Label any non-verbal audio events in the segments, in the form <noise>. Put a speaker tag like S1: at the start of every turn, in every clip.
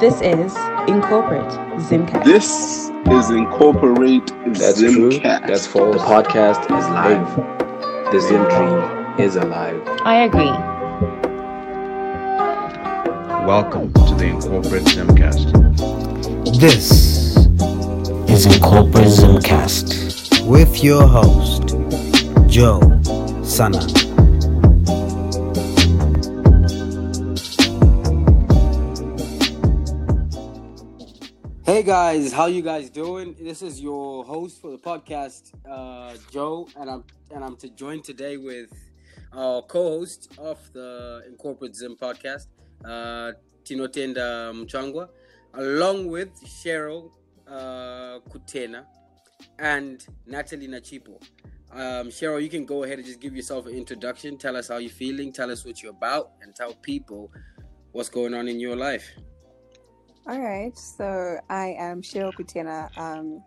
S1: This is Incorporate Zimcast.
S2: This is Incorporate
S3: That's true. That's false. The podcast is live. The Zim dream is alive.
S1: I agree.
S4: Welcome to the Incorporate Zimcast.
S5: This is Incorporate Zimcast with your host, Joe Sana.
S6: Hey guys, how you guys doing? This is your host for the podcast, uh, Joe, and I'm and I'm to join today with our co-host of the Incorporate Zim podcast, uh, Tino Tenda Mchangwa, along with Cheryl uh, Kutena and Natalie Nachipo. Um, Cheryl, you can go ahead and just give yourself an introduction. Tell us how you're feeling. Tell us what you're about, and tell people what's going on in your life.
S7: All right, so I am Cheryl Kutena, um,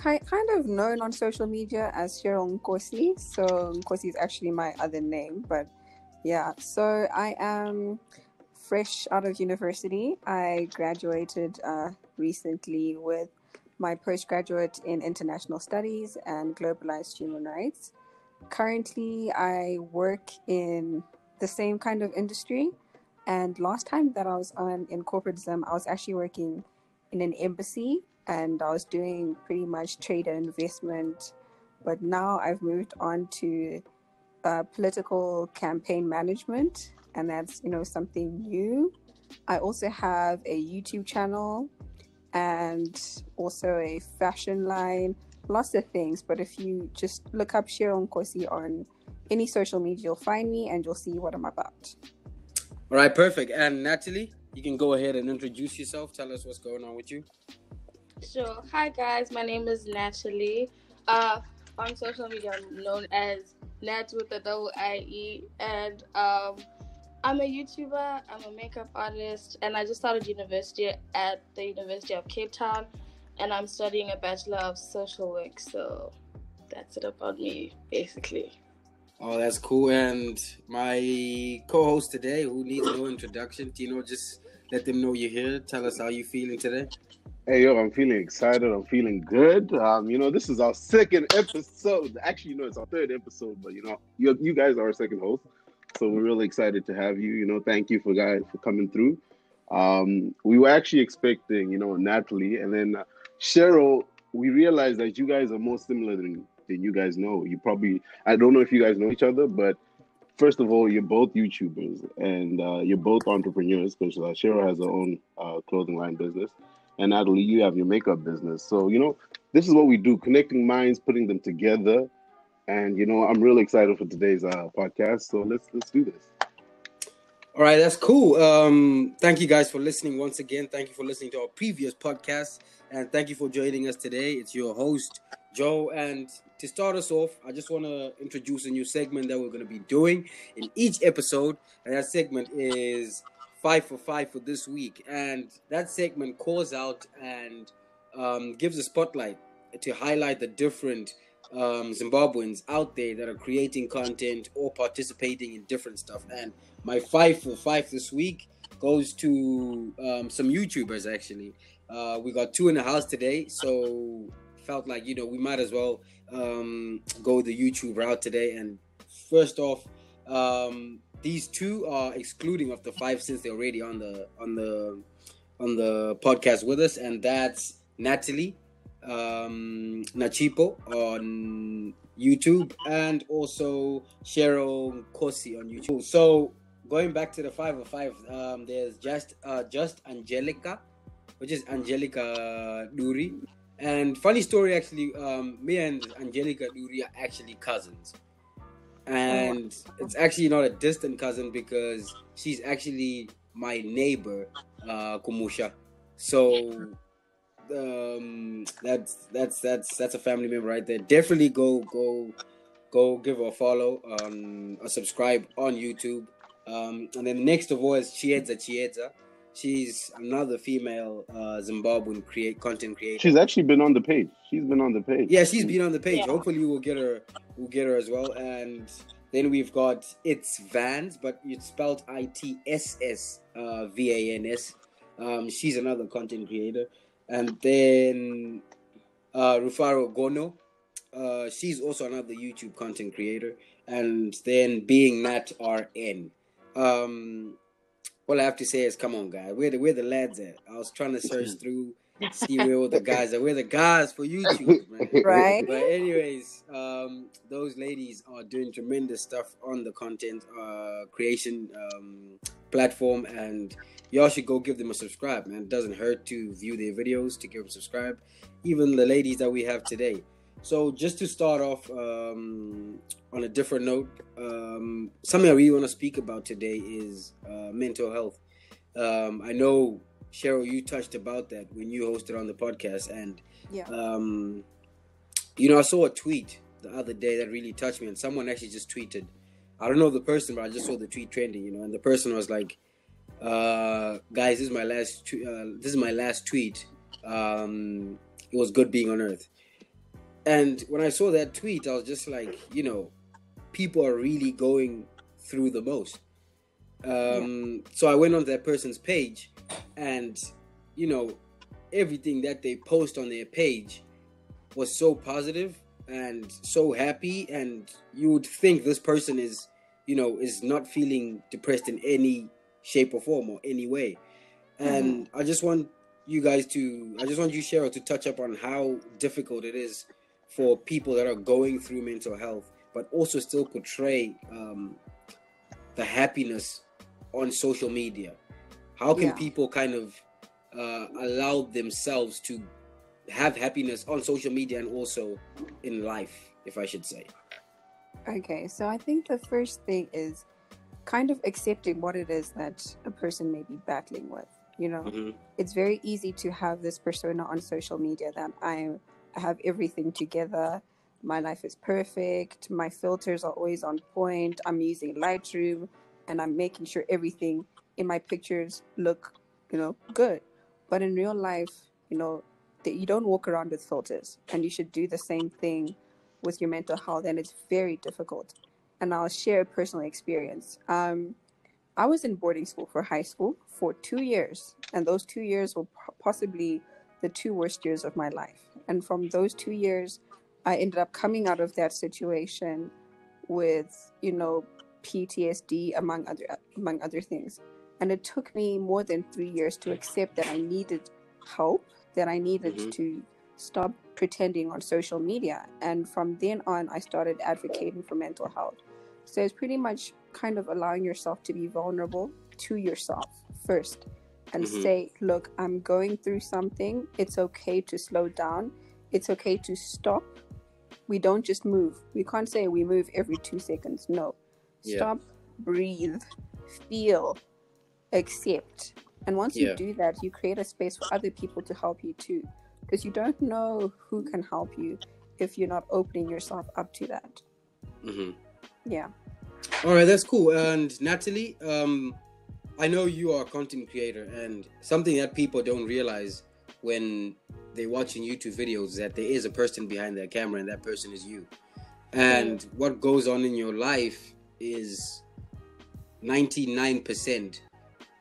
S7: ki- kind of known on social media as Cheryl Nkosi. So Nkosi is actually my other name, but yeah. So I am fresh out of university. I graduated uh, recently with my postgraduate in international studies and globalized human rights. Currently, I work in the same kind of industry. And last time that I was on in corporate Zim, I was actually working in an embassy and I was doing pretty much trade and investment. But now I've moved on to uh, political campaign management, and that's you know something new. I also have a YouTube channel and also a fashion line, lots of things. But if you just look up Cheryl Nkosi on any social media, you'll find me and you'll see what I'm about.
S6: All right, perfect. And Natalie, you can go ahead and introduce yourself. Tell us what's going on with you.
S8: Sure. Hi guys, my name is Natalie. Uh, on social media, I'm known as Nat with a double I E, and um, I'm a YouTuber. I'm a makeup artist, and I just started university at the University of Cape Town, and I'm studying a bachelor of social work. So that's it about me, basically.
S6: Oh, that's cool. And my co-host today, who needs no introduction, Tino, just let them know you're here. Tell us how you're feeling today.
S2: Hey yo, I'm feeling excited. I'm feeling good. Um, you know, this is our second episode. Actually, you know, it's our third episode, but you know, you you guys are our second host, so we're really excited to have you. You know, thank you for guys for coming through. Um, we were actually expecting, you know, Natalie and then uh, Cheryl. We realized that you guys are more similar than you guys know. You probably I don't know if you guys know each other, but first of all, you're both YouTubers and uh, you're both entrepreneurs because uh, Cheryl has her own uh, clothing line business, and Natalie, you have your makeup business. So you know, this is what we do: connecting minds, putting them together. And you know, I'm really excited for today's uh, podcast. So let's let's do this.
S6: All right, that's cool. Um, thank you guys for listening once again. Thank you for listening to our previous podcast, and thank you for joining us today. It's your host Joe, and to start us off, I just want to introduce a new segment that we're going to be doing in each episode, and that segment is five for five for this week. And that segment calls out and um, gives a spotlight to highlight the different um, Zimbabweans out there that are creating content or participating in different stuff. And my five for five this week goes to um, some YouTubers actually. Uh, we got two in the house today, so felt like you know we might as well um, go the YouTube route today. And first off, um, these two are excluding of the five since they're already on the on the on the podcast with us, and that's Natalie um, Nachipo on YouTube and also Cheryl Nkosi on YouTube. So going back to the five of five, um, there's just uh, just Angelica, which is Angelica Duri. And funny story, actually, um, me and Angelica Duri are actually cousins. And it's actually not a distant cousin because she's actually my neighbor, uh, Kumusha. So um, that's that's that's that's a family member right there. Definitely go go go give her a follow on or subscribe on YouTube. Um, and then next of all is Chiedza Chiedza. She's another female uh, Zimbabwean create content creator.
S2: She's actually been on the page. She's been on the page.
S6: Yeah, she's been on the page.
S8: Yeah.
S6: Hopefully, we'll get her. We'll get her as well. And then we've got it's Vans, but it's spelled I T S S uh, V A N S. Um, she's another content creator, and then uh, Rufaro Gono. Uh, she's also another YouTube content creator, and then being Nat RN. Um, all I have to say is, come on, guys, where the where the lads at? I was trying to search <laughs> through, see where all the guys are. Where the guys for YouTube, man? <laughs>
S7: Right.
S6: But anyways, um, those ladies are doing tremendous stuff on the content uh, creation um, platform, and y'all should go give them a subscribe, man. It doesn't hurt to view their videos, to give them subscribe. Even the ladies that we have today. So just to start off um, on a different note, um, something I really want to speak about today is uh, mental health. Um, I know Cheryl, you touched about that when you hosted on the podcast, and
S7: Yeah.
S6: um, you know, I saw a tweet the other day that really touched me, and someone actually just tweeted. I don't know the person, but I just saw the tweet trending, you know, and the person was like, uh, "Guys, this is my last. Tw- uh, this is my last tweet. Um, it was good being on Earth." And when I saw that tweet, I was just like, you know, people are really going through the most. Um, So I went on that person's page, and you know, everything that they post on their page was so positive and so happy, and you would think this person is, you know, is not feeling depressed in any shape or form or any way. And I just want you guys to, I just want you, Cheryl, to touch up on how difficult it is for people that are going through mental health, but also still portray um, the happiness on social media. How can
S7: Yeah.
S6: people kind of uh, allow themselves to have happiness on social media and also in life, if I should say?
S7: Okay, so I think the first thing is kind of accepting what it is that a person may be battling with. You know,
S6: Mhm.
S7: it's very easy to have this persona on social media that I I have everything together. My life is perfect. My filters are always on point. I'm using Lightroom and I'm making sure everything in my pictures look, you know, good. But in real life, you know, that you don't walk around with filters and you should do the same thing with your mental health and it's very difficult. And I'll share a personal experience. Um, I was in boarding school for high school for two years, and those two years were po- possibly the two worst years of my life. And from those two years, I ended up coming out of that situation with, you know, PTSD among other among other things. And it took me more than three years to accept that I needed help, that I needed
S6: Mhm.
S7: to stop pretending on social media. And from then on, I started advocating for mental health. So it's pretty much kind of allowing yourself to be vulnerable to yourself first and
S6: Mhm.
S7: say, look, I'm going through something. It's okay to slow down. It's okay to stop. We don't just move. We can't say we move every two seconds. No.
S6: Yeah.
S7: Stop, breathe, feel, accept. And once you do that, you create a space for other people to help you too. Because you don't know who can help you if you're not opening yourself up to that.
S6: hmm
S7: Yeah.
S6: All right, that's cool. And Natalie, um, I know you are a content creator, and something that people don't realize when they're watching YouTube videos is that there is a person behind that camera, and that person is you. And what goes on in your life is 99%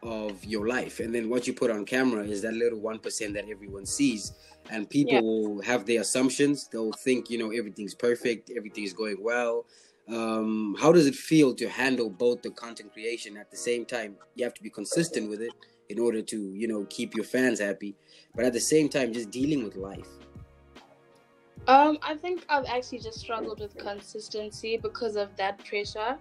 S6: of your life. And then what you put on camera is that little 1% that everyone sees. And people
S8: Yeah.
S6: will have their assumptions. They'll think, you know, everything's perfect, everything's going well. Um, how does it feel to handle both the content creation at the same time? You have to be consistent with it in order to, you know, keep your fans happy. But at the same time, just dealing with life.
S8: Um, I think I've actually just struggled with consistency because of that pressure.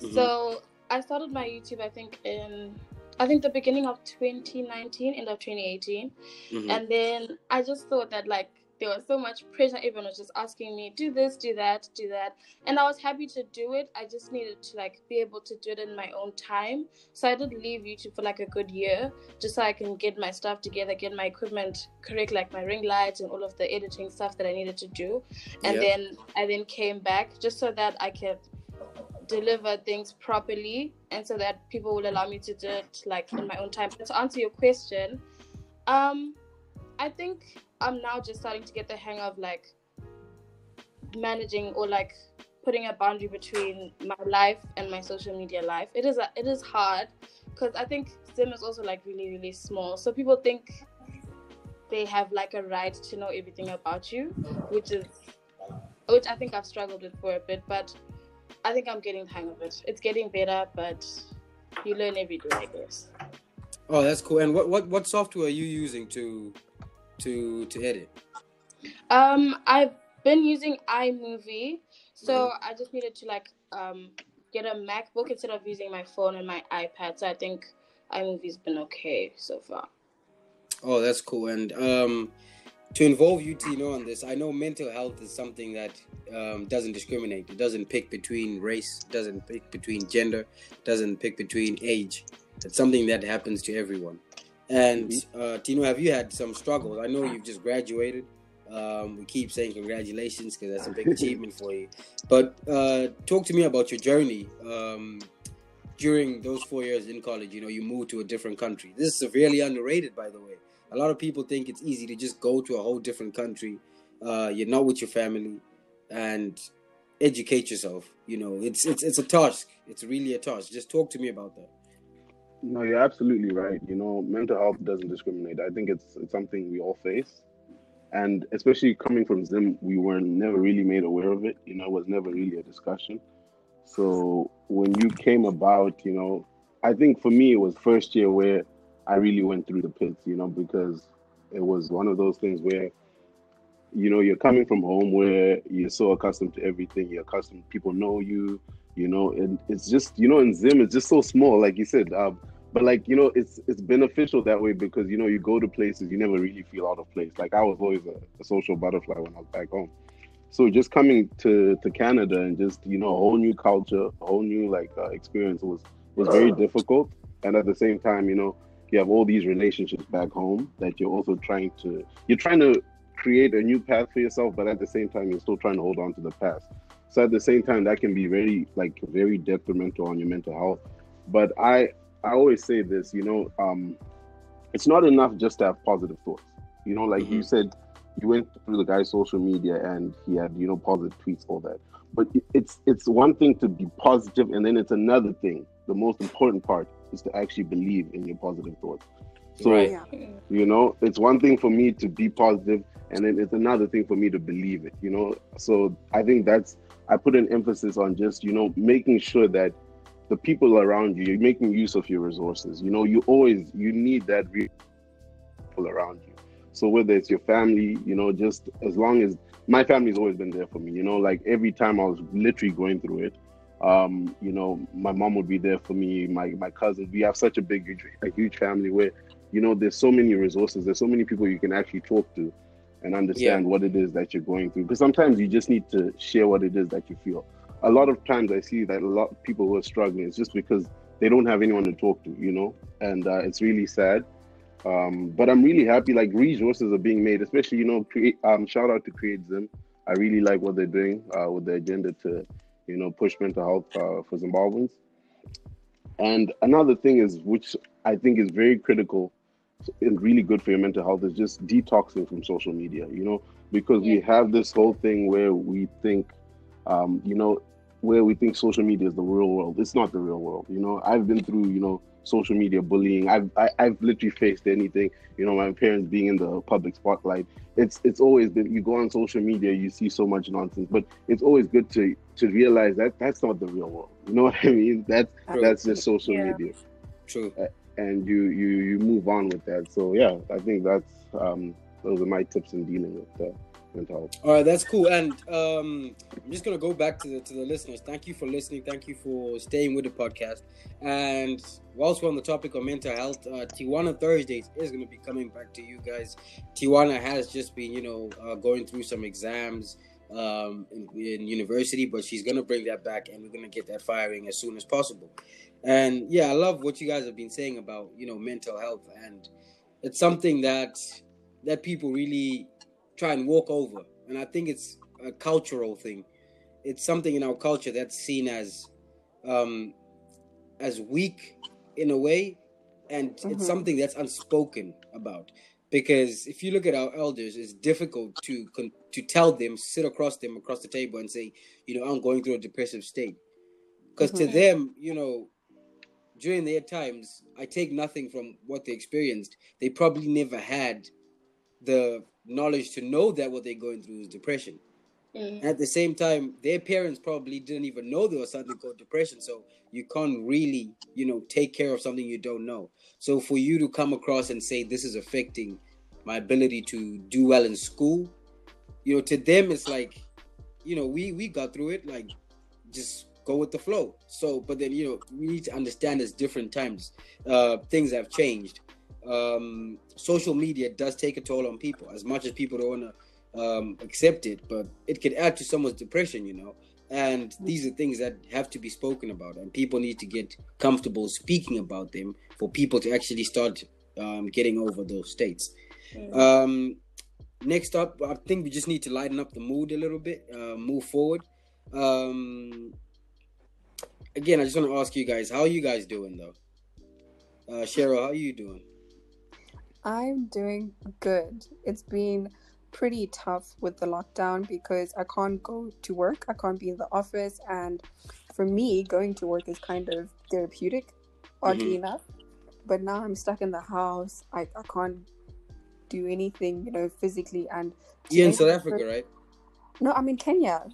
S6: Mhm.
S8: So I started my YouTube, I think in, I think the beginning of 2019, end of 2018,
S6: Mhm.
S8: and then I just thought that like there was so much pressure. Everyone was just asking me, do this, do that, do that, and I was happy to do it. I just needed to like be able to do it in my own time. So I did leave YouTube for like a good year, just so I can get my stuff together, get my equipment correct, like my ring lights and all of the editing stuff that I needed to do. And
S6: Yeah.
S8: then I then came back just so that I could deliver things properly and so that people will allow me to do it like in my own time. But to answer your question, um, I think I'm now just starting to get the hang of like managing or like putting a boundary between my life and my social media life. It is a, it is hard because I think Zim is also like really really small, so people think they have like a right to know everything about you, which is which I think I've struggled with for a bit, but I think I'm getting the hang of it. It's getting better, but you learn every day, I guess.
S6: Oh, that's cool. And what what what software are you using to to to edit?
S8: Um, I've been using iMovie, so I just needed to like um get a MacBook instead of using my phone and my iPad. So I think iMovie's been okay so far.
S6: Oh, that's cool. And um, to involve you, Tino, on this, I know mental health is something that um, doesn't discriminate. It doesn't pick between race, doesn't pick between gender, doesn't pick between age. It's something that happens to everyone. And uh, Tino, have you had some struggles? I know you've just graduated. Um, we keep saying congratulations because that's a big achievement for you. But uh, talk to me about your journey um, during those four years in college. You know, you moved to a different country. This is severely underrated, by the way. A lot of people think it's easy to just go to a whole different country. Uh, you're not with your family, and educate yourself. You know, it's it's it's a task. It's really a task. Just talk to me about that.
S2: No, you're absolutely right. You know, mental health doesn't discriminate. I think it's it's something we all face, and especially coming from Zim, we were never really made aware of it. You know, it was never really a discussion. So when you came about, you know, I think for me it was first year where I really went through the pits. You know, because it was one of those things where you know you're coming from home where you're so accustomed to everything you're accustomed people know you you know and it's just you know in zim it's just so small like you said um, but like you know it's it's beneficial that way because you know you go to places you never really feel out of place. Like i was always a, a social butterfly when i was back home. So just coming to to canada and just you know a whole new culture a whole new like uh, experience was was very difficult. And at the same time you know you have all these relationships back home that you're also trying to you're trying to create a new path for yourself, but at the same time, you're still trying to hold on to the past. So at the same time, that can be very like very detrimental on your mental health. But I I always say this, you know, um, it's not enough just to have positive thoughts. You know, like you said, you went through the guy's social media and he had you know positive tweets, all that. But it's it's one thing to be positive, and then it's another thing. The most important part is to actually believe in your positive thoughts. So
S7: Yeah.
S2: you know, it's one thing for me to be positive, and then it's another thing for me to believe it. You know, so I think that's I put an emphasis on just you know making sure that the people around you, you're making use of your resources. You know, you always you need that people around you. So whether it's your family, you know, just as long as my family's always been there for me. You know, like every time I was literally going through it, um, you know, my mom would be there for me. My my cousins. We have such a big, a huge family where, you know, there's so many resources. There's so many people you can actually talk to, and understand what it is that you're going through. Because sometimes you just need to share what it is that you feel. A lot of times I see that a lot of people who are struggling it's just because they don't have anyone to talk to. You know, and uh, it's really sad. Um, but I'm really happy. Like resources are being made, especially you know, create. Um, shout out to Create Zim. I really like what they're doing uh, with the agenda to, you know, push mental health uh, for Zimbabweans. And another thing is, which I think is very critical and really good for your mental health, is just detoxing from social media. You know, because we have this whole thing where we think, um, you know, where we think social media is the real world. It's not the real world. You know, I've been through, you know, social media bullying. I've I, I've literally faced anything. You know, my parents being in the public spotlight. It's it's always been. You go on social media, you see so much nonsense, but it's always good to to realize that that's not the real world. You know <laughs> what I mean? That's
S6: True.
S2: that's just social
S8: Yeah.
S2: media,
S6: True.
S2: And you you you move on with that. So yeah, I think that's um those are my tips in dealing with uh, mental health.
S6: All right, that's cool. And um, I'm just gonna go back to the to the listeners. Thank you for listening. Thank you for staying with the podcast. And whilst we're on the topic of mental health, uh, Tijuana Thursdays is gonna be coming back to you guys. Tijuana has just been, you know, uh, going through some exams um, in, in university, but she's gonna bring that back, and we're gonna get that firing as soon as possible. And yeah, I love what you guys have been saying about you know mental health, and it's something that that people really try and walk over. And I think it's a cultural thing. It's something in our culture that's seen as um, as weak in a way, and
S7: Mhm.
S6: it's something that's unspoken about. Because if you look at our elders, it's difficult to con- to tell them, sit across them across the table, and say, you know, I'm going through a depressive state. Because to
S7: Mhm.
S6: them, you know, during their times, I take nothing from what they experienced. They probably never had the knowledge to know that what they're going through is depression.
S8: Mm.
S6: At the same time, their parents probably didn't even know there was something called depression. So you can't really, you know, take care of something you don't know. So for you to come across and say this is affecting my ability to do well in school, you know, to them it's like, you know, we we got through it. Like, just go with the flow. So, but then you know, we need to understand it's different times. Uh, things have changed. Um, social media does take a toll on people as much as people don't want to um, accept it, but it can add to someone's depression, you know. And these are things that have to be spoken about, and people need to get comfortable speaking about them for people to actually start um, getting over those states. Um, next up, I think we just need to lighten up the mood a little bit, uh, move forward. Um, again, I just want to ask you guys, how are you guys doing though? Uh, Cheryl, how are you doing?
S7: I'm doing good. It's been pretty tough with the lockdown because I can't go to work. I can't be in the office. And for me, going to work is kind of therapeutic, oddly
S6: Mhm.
S7: enough. But now I'm stuck in the house. I, I can't do anything, you know, physically. And
S6: You're in South Africa, right?
S7: No, I'm in Kenya.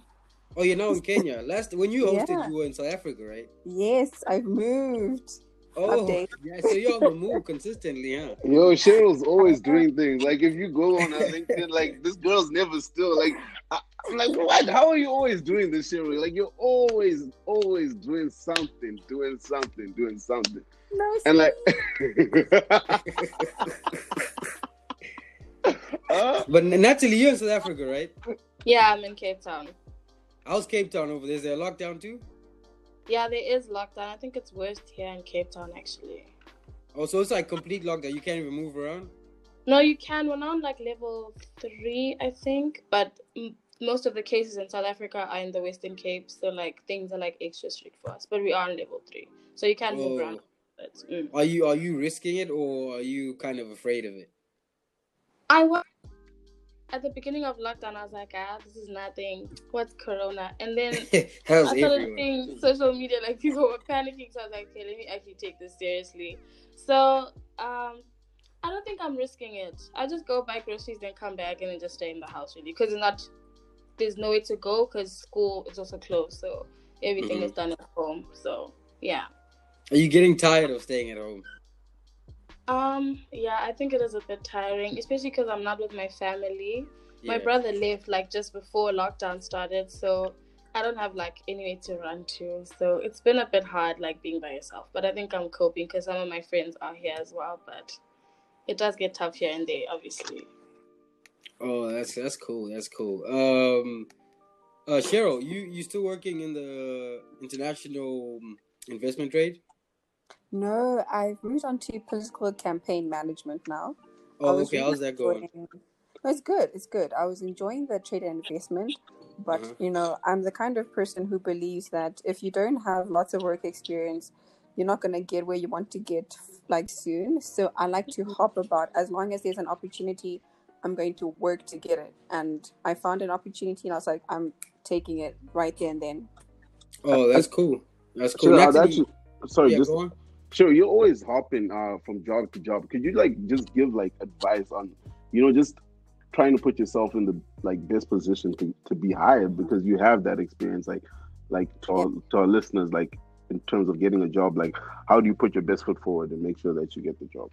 S6: Oh, you're now in Kenya. Last when you hosted,
S7: Yeah.
S6: you were in South Africa, right?
S7: Yes, I've moved.
S6: Oh,
S7: Update.
S6: yeah. So you're on the move consistently, huh?
S2: Yo, Cheryl's always doing things. Like if you go on her LinkedIn, like <laughs> this girl's never still. Like I, I'm like, what? How are you always doing this, Cheryl? Like you're always, always doing something, doing something, doing something,
S7: No,
S2: and like. <laughs> uh,
S6: But Natalie, you're in South Africa, right?
S8: Yeah, I'm in Cape Town.
S6: How's Cape Town over there? Is there a lockdown too?
S8: Yeah, there is lockdown. I think it's worst here in Cape Town, actually.
S6: Oh, so it's like complete lockdown. You can't even move around.
S8: No, you can. We're now on like level three, I think. But m- most of the cases in South Africa are in the Western Cape, so like things are like extra strict for us. But we are on level three, so you can move
S6: Oh.
S8: around. But, mm.
S6: Are you are you risking it or are you kind of afraid of it?
S8: I was at the beginning of lockdown. I was like, ah, this is nothing. What's Corona? And then <laughs> I started
S6: everyone?
S8: seeing social media like people were panicking, so I was like, okay, let me actually take this seriously. So um, I don't think I'm risking it. I just go buy groceries, then come back, and then just stay in the house really, because it's not. There's nowhere to go because school is also closed, so everything
S6: Mhm.
S8: is done at home. So yeah.
S6: Are you getting tired of staying at home?
S8: Um. Yeah, I think it is a bit tiring, especially because I'm not with my family. My brother left like just before lockdown started, so I don't have like anywhere to run to. So it's been a bit hard, like being by yourself. But I think I'm coping because some of my friends are here as well. But it does get tough here and there, obviously.
S6: Oh, that's that's cool. That's cool. Um, uh, Cheryl, you you still working in the international um, investment trade?
S7: No, I've moved on to political campaign management now.
S6: Oh, okay.
S7: really
S6: How's that going?
S7: enjoying- No, It's good. It's good. I was enjoying the trade and investment, but
S6: Uh-huh.
S7: you know, I'm the kind of person who believes that if you don't have lots of work experience, you're not gonna get where you want to get like soon. So I like to hop about. As long as there's an opportunity, I'm going to work to get it. And I found an opportunity, and I was like, I'm taking it right there and then.
S6: Oh, that's cool. That's cool.
S2: Cheryl, I'd
S6: Natalie-
S2: actually, sorry,
S6: yeah,
S2: just
S6: go on.
S2: Sure, you're always hopping uh, from job to job. Could you like just give like advice on, you know, just trying to put yourself in the like best position to, to be hired because you have that experience. Like, like to our, to our listeners, like in terms of getting a job, like how do you put your best foot forward and make sure that you get the job?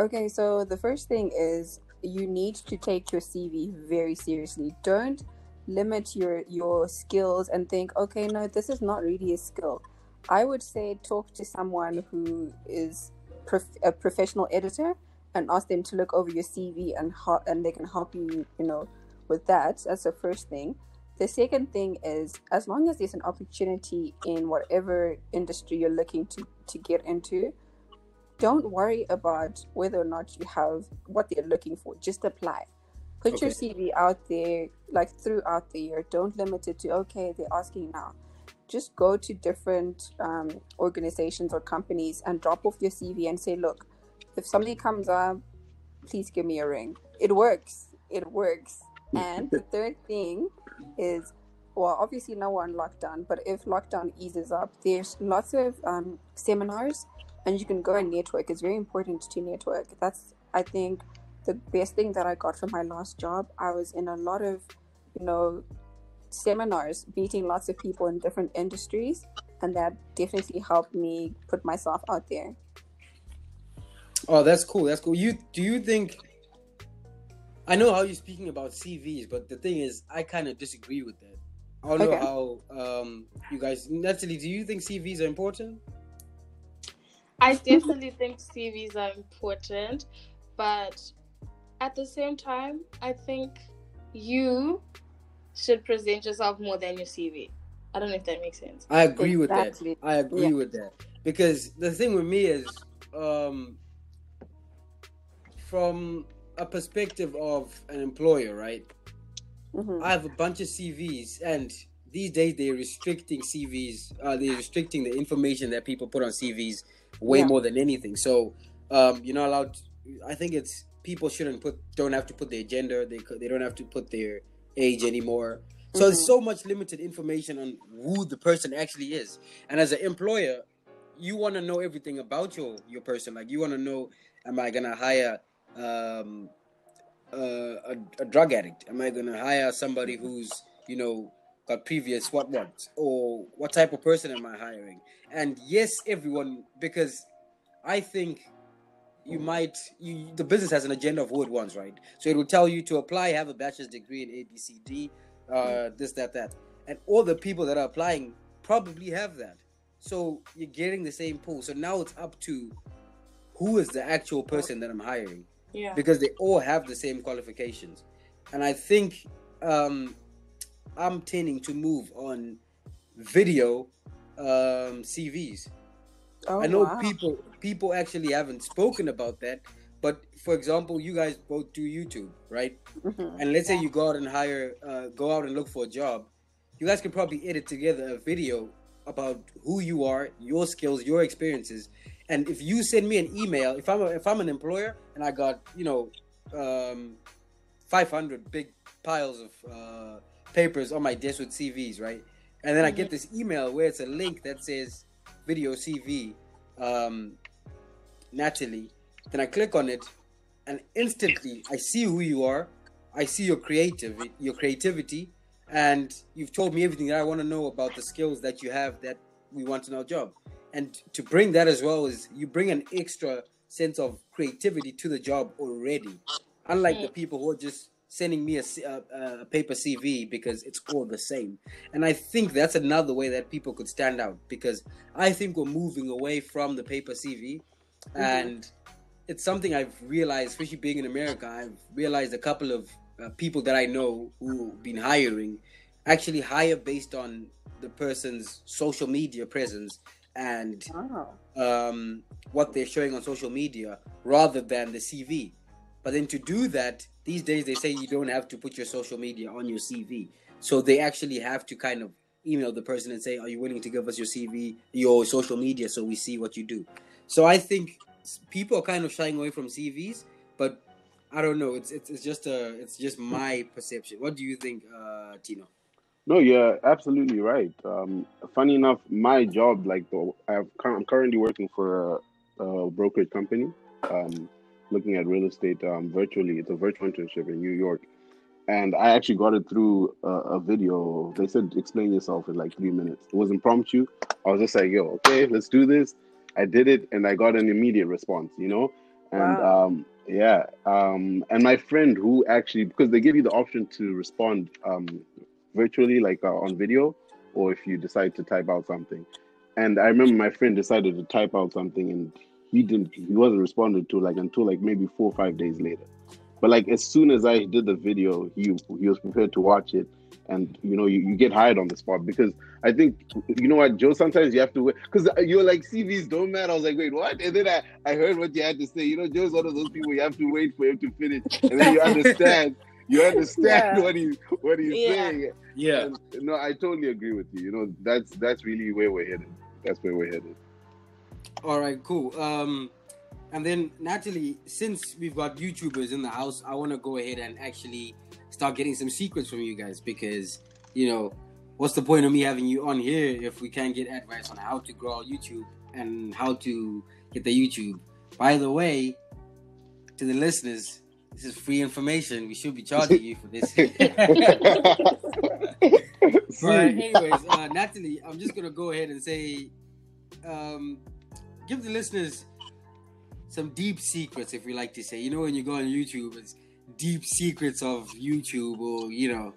S7: Okay, so the first thing is you need to take your CV very seriously. Don't limit your your skills and think, okay, no, this is not really a skill. I would say talk to someone who is prof- a professional editor and ask them to look over your CV and and they can help you, you know, with that. That's the first thing. The second thing is as long as there's an opportunity in whatever industry you're looking to to get into, don't worry about whether or not you have what they're looking for. Just apply. Put your CV out there, like throughout the year. Don't limit it to okay, they're asking now. Just go to different um, organizations or companies and drop off your CV and say, look, if somebody comes up, please give me a ring. It works. It works. <laughs> And the third thing is well, obviously now we're on lockdown, but if lockdown eases up, there's lots of um, seminars and you can go and network. It's very important to network. That's, I think, the best thing that I got from my last job. I was in a lot of, you know, seminars, meeting lots of people in different industries, and that definitely helped me put myself out there.
S6: Oh, that's cool. That's cool. You do you think? I know how you're speaking about CVs, but the thing is, I kind of disagree with that. I don't
S7: Okay.
S6: know how um, you guys. Natalie, do you think CVs are important?
S8: I definitely think CVs are important, but at the same time, I think you should present yourself more than your CV. I don't know if that makes sense.
S6: I agree with that. I agree
S7: Yeah.
S6: with that because the thing with me is, um, from a perspective of an employer, right?
S7: hmm
S6: I have a bunch of CVs, and these days they're restricting CVs. Uh, they're restricting the information that people put on CVs way
S7: Yeah.
S6: more than anything. So um, you're not allowed. I think it's people shouldn't put don't have to put their gender. They they don't have to put their age anymore. So there's so much limited information on who the person actually is. And as an employer, you want to know everything about your your person. Like you want to know, am I gonna hire um, uh, a, a drug addict? Am I gonna hire somebody who's you know got previous what what or what type of person am I hiring? And yes, everyone because I think you might you the business has an agenda of who it wants, right? So it will tell you to apply, have a bachelor's degree in A B C D, uh, this that that, and all the people that are applying probably have that. So you're getting the same pool. So now it's up to who is the actual person that I'm hiring
S8: Yeah.
S6: because they all have the same qualifications. And I think um, I'm tending to move on video um, CVs.
S7: Oh,
S6: I know
S7: wow.
S6: people people actually haven't spoken about that, but for example, you guys both do YouTube, right?
S7: Mhm.
S6: And let's say you go out and hire, uh, go out and look for a job, you guys can probably edit together a video about who you are, your skills, your experiences. And if you send me an email, if I'm a, if I'm an employer and I got you know, um, 500 big piles of uh, papers on my desk with CVs, right? And then I get this email where it's a link that says video CV, um, Natalie. Then I click on it, and instantly I see who you are. I see your creative, your creativity, and you've told me everything that I want to know about the skills that you have that we want in our job. And to bring that as well is you bring an extra sense of creativity to the job already. Unlike the people who are just sending me a paper CV because it's all the same. And I think that's another way that people could stand out because I think we're moving away from the paper CV and it's something I've realized, especially being in America, I've realized a couple of uh, people that I know who've been hiring actually hire based on the person's social media presence and
S7: Wow.
S6: um, what they're showing on social media rather than the CV. But then to do that, these days they say you don't have to put your social media on your CV. So they actually have to kind of email the person and say, Are you willing to give us your CV, your social media, so we see what you do? So I think people are kind of shying away from CVs, but I don't know. It's it's, it's just a it's just my perception. What do you think, uh, Tino?
S2: No, you're absolutely right. Um, funny enough, my job, like I've, I'm currently working for a, a brokerage company, um, looking at real estate um, virtually. It's a virtual internship in New York, and I actually got it through a, a video. They said explain yourself in like three minutes. It was impromptu. I was just like, yo, okay, let's do this. I did it, and I got an immediate response. You know, and
S7: Wow.
S2: um, yeah, um, and my friend who actually because they give you the option to respond um, virtually, like uh, on video, or if you decide to type out something. And I remember my friend decided to type out something, and he didn't. He wasn't responded to like until like maybe four or five days later. But like as soon as I did the video, he he was prepared to watch it, and you know you, you get hired on the spot because I think you know what Joe. Sometimes you have to wait because you're like CVs don't matter. I was like, wait, what? And then I I heard what you had to say. You know, Joe's one of those people you have to wait for him to finish, and then you <laughs> understand. You understand
S7: Yeah.
S2: what he's what he's
S8: Yeah.
S2: saying.
S6: Yeah.
S2: And, no, I totally agree with you. You know, that's that's really where we're headed. That's where we're headed.
S6: All right, cool. Um, and then Natalie, since we've got YouTubers in the house, I want to go ahead and actually start getting some secrets from you guys because you know what's the point of me having you on here if we can't get advice on how to grow our YouTube and how to get the YouTube? By the way, to the listeners, this is free information. We should be charging you for this. <laughs> <laughs> but anyways, uh, Natalie, I'm just gonna go ahead and say, um, give the listeners some deep secrets, if we like to say. You know, when you go on YouTube, it's deep secrets of YouTube, or you know,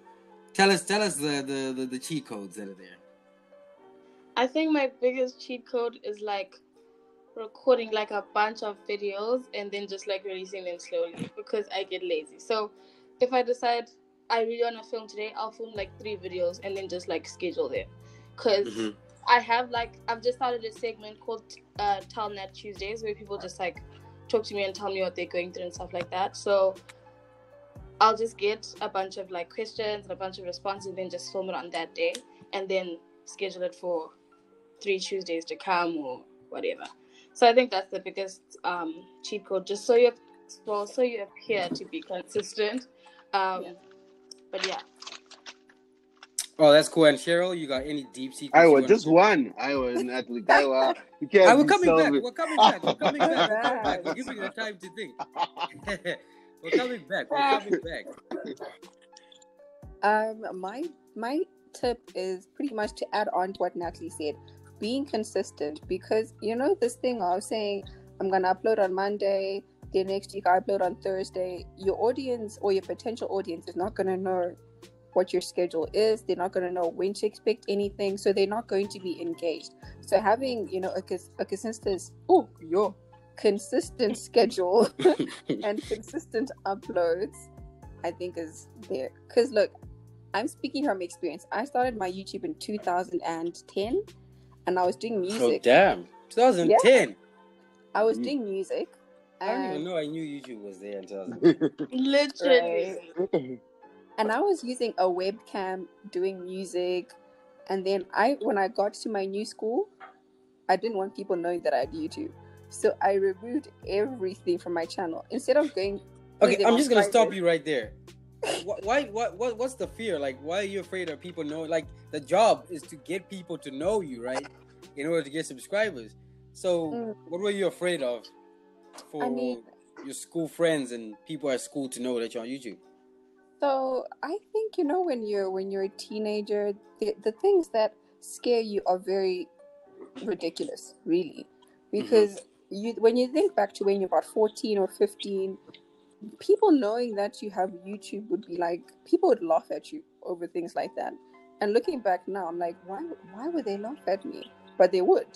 S6: tell us, tell us the the the, the cheat codes that are there.
S8: I think my biggest cheat code is like recording like a bunch of videos and then just like releasing them slowly because I get lazy. So if I decide I really want to film today, I'll film like three videos and then just like schedule them. because
S6: Mhm.
S8: I have like I've just started a segment called uh, Tell Nat Tuesdays where people just like talk to me and tell me what they're going through and stuff like that. So I'll just get a bunch of like questions and a bunch of responses and then just film it on that day and then schedule it for three Tuesdays to come or whatever. So I think that's the biggest um, cheat code, just so you well, so you appear to be consistent. Um, But yeah,
S6: Oh, that's cool. And Cheryl, you got any deep secrets?
S2: I was just one. I was Natalie Kaiwa. <laughs> You can't
S6: I, we're
S2: be
S6: coming back.
S2: selfish.
S6: We're coming back. We're coming back. We're coming back. We're giving you the time to think. <laughs> we're coming back. We're coming back.
S7: Um, my my tip is pretty much to add on to what Natalie said, being consistent because you know this thing of saying I'm gonna upload on Monday, then next week I upload on Thursday. Your audience or your potential audience is not gonna know what your schedule is. They're not gonna know when to expect anything, so they're not going to be engaged. So having you know a, cons- a consistent oh yo consistent <laughs> schedule <laughs> and consistent uploads, I think is there. Because look, I'm speaking from experience. I started my YouTube in 2010, and I was doing music Oh
S6: damn! 2010.
S7: I was
S2: Mm.
S7: doing music.
S6: I don't even know I knew YouTube was there in 2010. <laughs>
S8: literally.
S7: And I was using a webcam doing music, and then I, when I got to my new school, I didn't want people knowing that I had YouTube, so I removed everything from my channel instead of going.
S6: Okay, I'm just gonna stop you right there. Why? What? What? What's the fear? Like, why are you afraid of people knowing? Like, the job is to get people to know you, right? In order to get subscribers. So,
S7: Mm.
S6: what were you afraid of for
S7: I mean-
S6: your school friends and people at school to know that you're on YouTube?
S7: So I think you know when you're when you're a teenager, the, the things that scare you are very ridiculous, really, mm-hmm. because you when you think back to when you're about fourteen or fifteen, people knowing that you have YouTube would be like people would laugh at you over things like that. And looking back now, I'm like, why why would they laugh at me? But they would.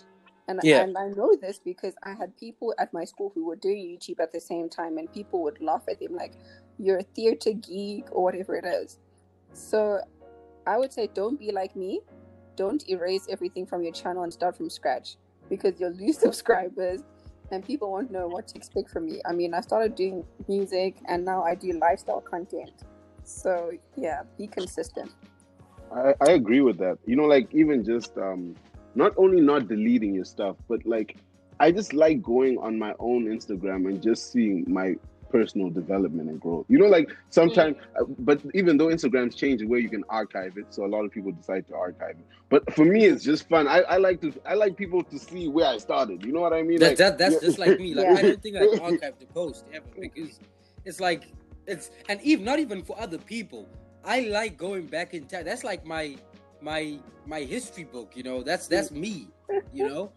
S7: And,
S6: Yeah.
S7: and I know this because I had people at my school who were doing YouTube at the same time, and people would laugh at them like, you're a theater geek or whatever it is. So I would say don't be like me. Don't erase everything from your channel and start from scratch because you'll lose <laughs> subscribers and people won't know what to expect from you. I mean, I started doing music and now I do lifestyle content. So yeah, be consistent.
S2: I, I agree with that. You know, like even just um not only not deleting your stuff, but like I just like going on my own Instagram and just seeing my personal development and growth. You know, like sometimes, uh, but even though Instagram's changed the way you can archive it, so a lot of people decide to archive it. But for me, it's just fun. I, I like to I like people to see where I started. You know what I mean?
S6: That,
S2: Like,
S6: that that's
S2: yeah.
S6: just like me. Like
S7: Yeah.
S6: I <laughs> don't think I archive the post ever because it's like it's and even not even for other people. I like going back in time. That's like my my my history book. You know, that's that's me. You know,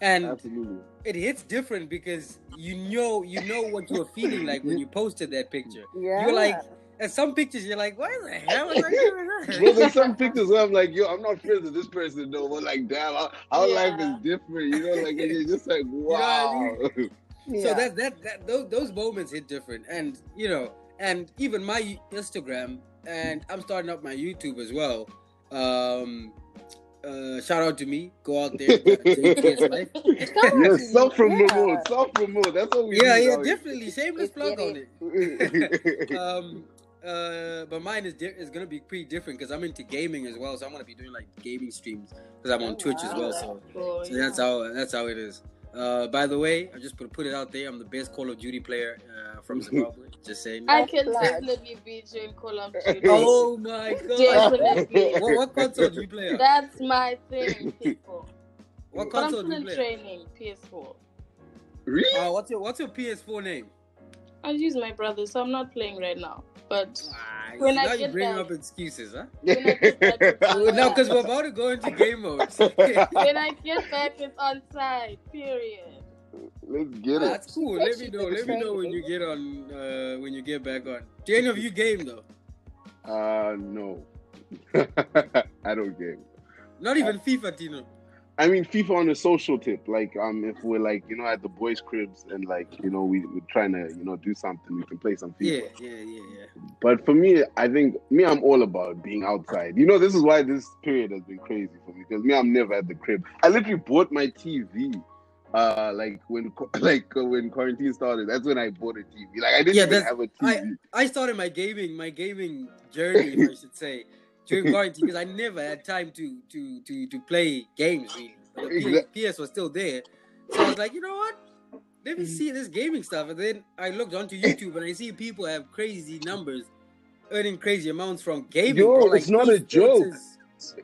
S6: and
S2: Absolutely.
S6: it hits different because you know you know what you're feeling like when you <laughs> posted that picture.
S7: Yeah.
S6: You're like, and some pictures you're like, what the hell was I doing?
S2: Well, there's some pictures where I'm like, yo, I'm not friends with this person though. But like, damn, our, our life is different. You know, like and you're just like, <laughs>
S6: what I
S2: wow. <laughs>
S7: yeah.
S6: So that that that those, those moments hit different, and you know, and even my Instagram, and I'm starting up my YouTube as well. Um, uh, shout out to me. Go out there, take kids' life. <laughs>
S2: yeah, self promote,
S7: Yeah.
S2: self promote. That's what we
S6: Yeah,
S2: need
S6: yeah,
S2: out
S6: definitely. Shameless
S7: It's
S6: plug on it. <laughs> um, uh, but mine is di- is gonna be pretty different because I'm into gaming as well. So I'm gonna be doing like gaming streams because I'm on
S7: Oh,
S6: Twitch as well. So
S8: Cool,
S6: so
S8: yeah.
S6: that's how that's how it is. Uh, by the way, I'm just put to put it out there. I'm the best Call of Duty player uh, from <laughs> Zimbabwe. just saying.
S8: I can definitely beat you in Call of Duty. <laughs>
S6: Oh my god!
S8: Definitely. <laughs>
S6: what, what console do you play on?
S8: That's my thing, people.
S6: What
S8: But I'm
S6: console
S8: still
S6: do you play?
S8: training, PS4.
S2: Really?
S6: Uh, what's your What's your PS4 name?
S8: I use my brother, so I'm not playing right now. But
S6: Ah,
S8: When
S6: see,
S8: I
S6: now you
S8: get
S6: bring up excuses, huh?
S8: when I get back, <laughs> <laughs>
S6: Well, no, because we're about to go into game mode. <laughs>
S8: when I get back, it's on site. Period.
S2: Let's get it.
S6: That's cool. Let me know. Let me know when you get on. Uh, when you get back on. Do any of you game though?
S2: Uh, no. I don't game.
S6: Not even FIFA, Tino.
S2: I mean, FIFA on a social tip. Like, um, if we're like, you know, at the boys' cribs and like, you know, we, we're trying to, you know, do something, we can play some FIFA.
S6: yeah, yeah, yeah.
S2: But for me, I think me, I'm all about being outside. You know, this is why this period has been crazy for me because me, I'm never at the crib. I literally bought my TV. Uh, like when <laughs> like uh, when quarantine started, that's when I bought a TV. Like I didn't
S6: Yeah,
S2: even have a TV.
S6: I started my gaming my gaming journey, I <laughs> should say, during quarantine because I never had time to to to to play games really. But PS, was still there, so I was like, you know what? Let me mm. see this gaming stuff, and then I looked onto YouTube and I see people have crazy numbers, earning crazy amounts from gaming.
S2: Yo,
S6: bro.
S2: it's not a joke.
S6: is-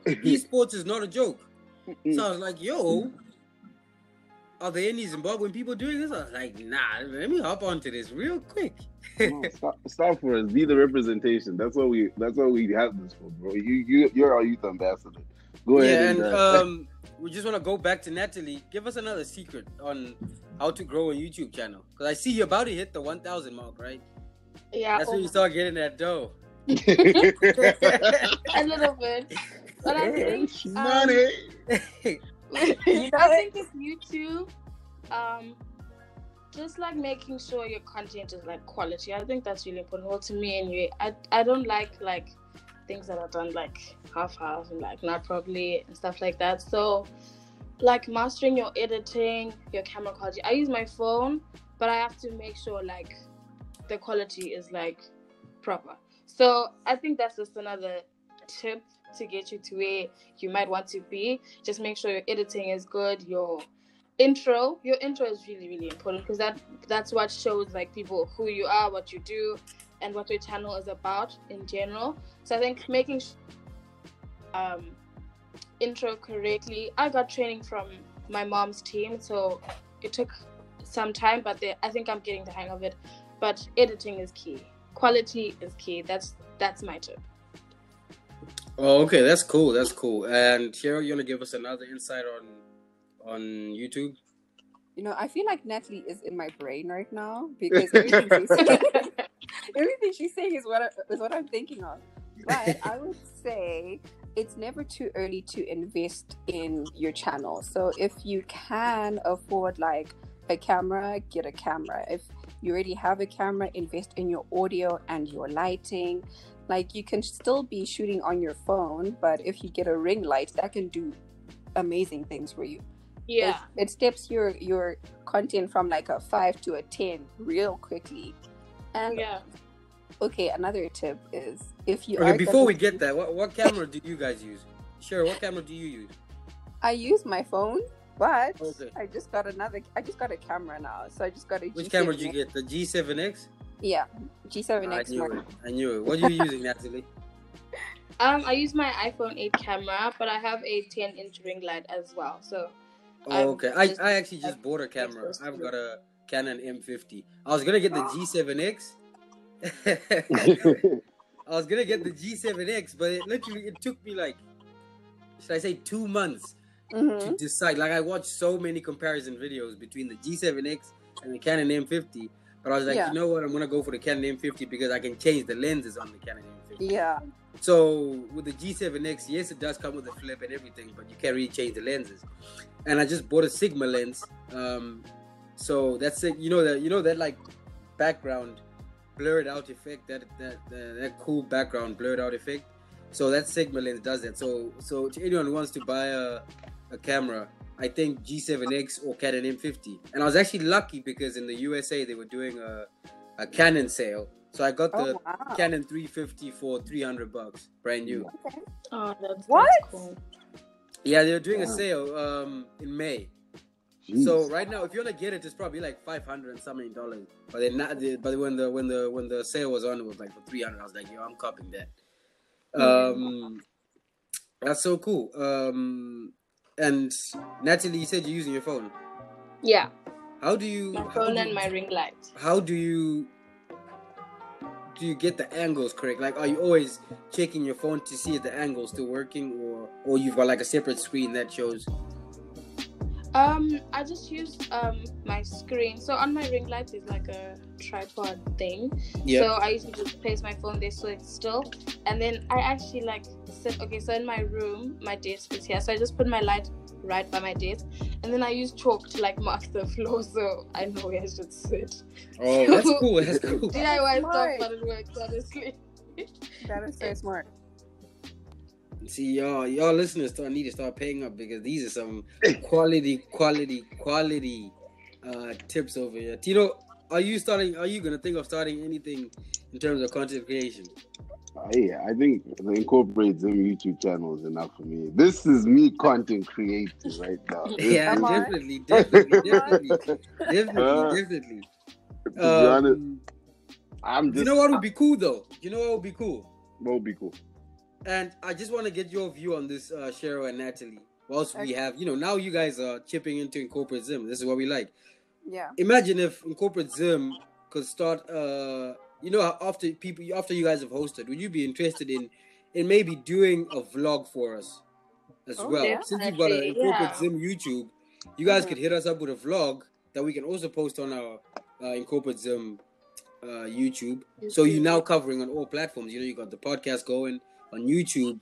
S6: esports is not a joke. So I was like, yo, are there any Zimbabwean people doing this? I was like, nah, let me hop onto this real quick.
S2: No, <laughs> stop, stop for us. Be the representation. That's what we. That's what we have this for, bro. You, you, you're our youth ambassador. Go
S6: yeah,
S2: ahead
S6: and
S2: and. uh,
S6: um, we just want to go back to Natalie. Give us another secret on how to grow a YouTube channel. Because I see you're about to hit the 1,000 mark, right?
S8: Yeah,
S6: That's
S8: oh
S6: when you start getting that dough. <laughs>
S8: a little bit. But I <laughs> think um,
S2: money.
S8: I think with YouTube, um, just like making sure your content is like quality. I think that's really important. Well, to me anyway, I I don't like like things that are done like half half and like not properly and stuff like that. So, like mastering your editing, your camera quality. I use my phone, but I have to make sure like the quality is like proper. So I think that's just another tip to get you to where you might want to be. Just make sure your editing is good. Your intro, your intro is really really important because that that's what shows like people who you are, what you do, and what your channel is about in general. So I think making um, intro correctly. I got training from my mom's team, so it took some time, but the, I think I'm getting the hang of it. But editing is key. Quality is key. That's that's my tip.
S6: Oh, okay, that's cool. That's cool. And Cheryl, you want to give us another insight on on YouTube?
S7: You know, I feel like Natalie is in my brain right now <laughs> because everything she's saying, everything she's saying is what I, is what I'm thinking of. But I would say it's never too early to invest in your channel. So if you can afford like a camera, get a camera. If you already have a camera, invest in your audio and your lighting. Like you can still be shooting on your phone, but if you get a ring light, that can do amazing things for you
S8: Yeah.
S7: it, it steps your your content from like a five to a ten real quickly. And
S8: Yeah.
S7: okay, another tip is if you
S6: Okay,
S7: are
S6: before we
S7: gonna-
S6: get that, what, what <laughs> camera do you guys use? Sure, what camera do you use?
S7: I use my phone, but
S6: Okay.
S7: I just got another. I just got a camera now, so I just got a.
S6: Which
S7: G7
S6: camera did you get? The G7X?
S7: Yeah, G7X
S6: I knew
S7: Mark.
S6: it. I knew it. What are you <laughs> using, Natalie?
S8: Um, I use my iPhone 8 camera, but I have a 10 inch ring light as well. So
S6: Oh, okay. I,
S8: just-
S6: I actually just bought a camera. I've got a Canon M50. I was gonna get the G7X. <laughs> I was gonna get the G7X, but it literally it took me like, should I say, two months
S7: Mhm.
S6: to decide. Like I watched so many comparison videos between the G7X and the Canon M50, but I was like,
S7: Yeah.
S6: you know what? I'm gonna go for the Canon M50 because I can change the lenses on the Canon M50.
S7: Yeah,
S6: So with the G7X, yes, it does come with a flip and everything, but you can't really change the lenses. And I just bought a Sigma lens. Um, so that's it. You know that you know that like background blurred out effect. That that that, that cool background blurred out effect. So that Sigma lens does that. So so to anyone who wants to buy a a camera, I think G7X or Canon M50. And I was actually lucky because in the USA they were doing a a Canon sale. So I got the
S7: oh wow.
S6: Canon M50 for 300 bucks, brand new.
S7: Okay.
S8: oh, that's,
S7: What?
S8: that's cool.
S6: Yeah, they're doing a sale um in May.
S2: Jeez.
S6: So right now, if you wanna get it, it's probably like five hundred and something dollars. But then not, but when the when the when the sale was on, it was like for three hundred. I was like, yo, I'm copying that. Um, that's so cool. Um, and Natalie, you said you're using your phone.
S8: Yeah,
S6: How do you?
S8: my phone
S6: do
S8: and my ring light.
S6: how do you do you get the angles correct like are you always checking your phone to see if the angle's still working or or you've got like a separate screen that shows
S8: Um, I just use um my screen. So on my ring light is like a tripod thing.
S6: yeah
S8: So I usually just place my phone there so it's still, and then I actually like sit. Okay, so in my room, my desk is here, so I just put my light right by my desk, and then I use chalk to like mark the <laughs> floor so I know where I should sit.
S6: oh that's <laughs> cool that's cool
S8: DIY stuff,
S7: Smart.
S8: but it works honestly.
S7: That is so <laughs> smart.
S6: See y'all y'all listeners start need to start paying up because these are some <laughs> quality quality quality uh tips over here tito are you starting are you gonna think of starting anything in terms of content creation
S2: Yeah, I think the incorporate Zim YouTube channel is enough for me. This is me content creating right now. <laughs> This
S6: yeah definitely definitely <laughs> definitely definitely
S2: Uh,
S6: definitely
S2: to be honest,
S6: Um,
S2: I'm just.
S6: you know what would be cool though? You know what would be cool?
S2: What would be cool?
S6: And I just want to get your view on this, uh, Cheryl and Natalie. Whilst we have, you know, now you guys are chipping into Incorporate Zim. This is what we like.
S7: Yeah.
S6: Imagine if Incorporate Zim could start, uh, you know, after people, after you guys have hosted, would you be interested in, in maybe doing a vlog for us as
S7: Oh,
S6: well?
S7: yeah.
S6: Since you've got an Incorporate
S8: yeah.
S6: Zim YouTube, you guys
S7: Mhm.
S6: could hit us up with a vlog that we can also post on our uh, Incorporate Zim uh, YouTube. So you're now covering on all platforms. You know, you got the podcast going on YouTube.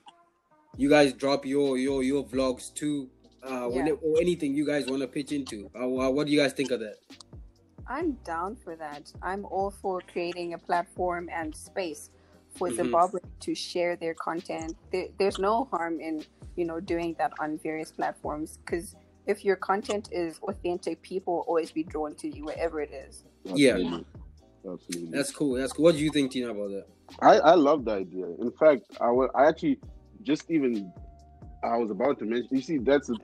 S6: You guys drop your your your vlogs too, uh,
S7: Yeah.
S6: it- or anything you guys want to pitch into. Uh, what do you guys think of that?
S7: I'm down for that. I'm all for creating a platform and space for
S6: Mhm.
S7: Zimbabwe to share their content. There, there's no harm in you know doing that on various platforms because if your content is authentic, people will always be drawn to you wherever it is.
S6: Yeah.
S2: Absolutely. Absolutely.
S6: That's cool. That's cool. What do you think, Tina, about that?
S2: I, I love the idea. In fact, I wa- I actually just even I was about to mention. You see, that's a,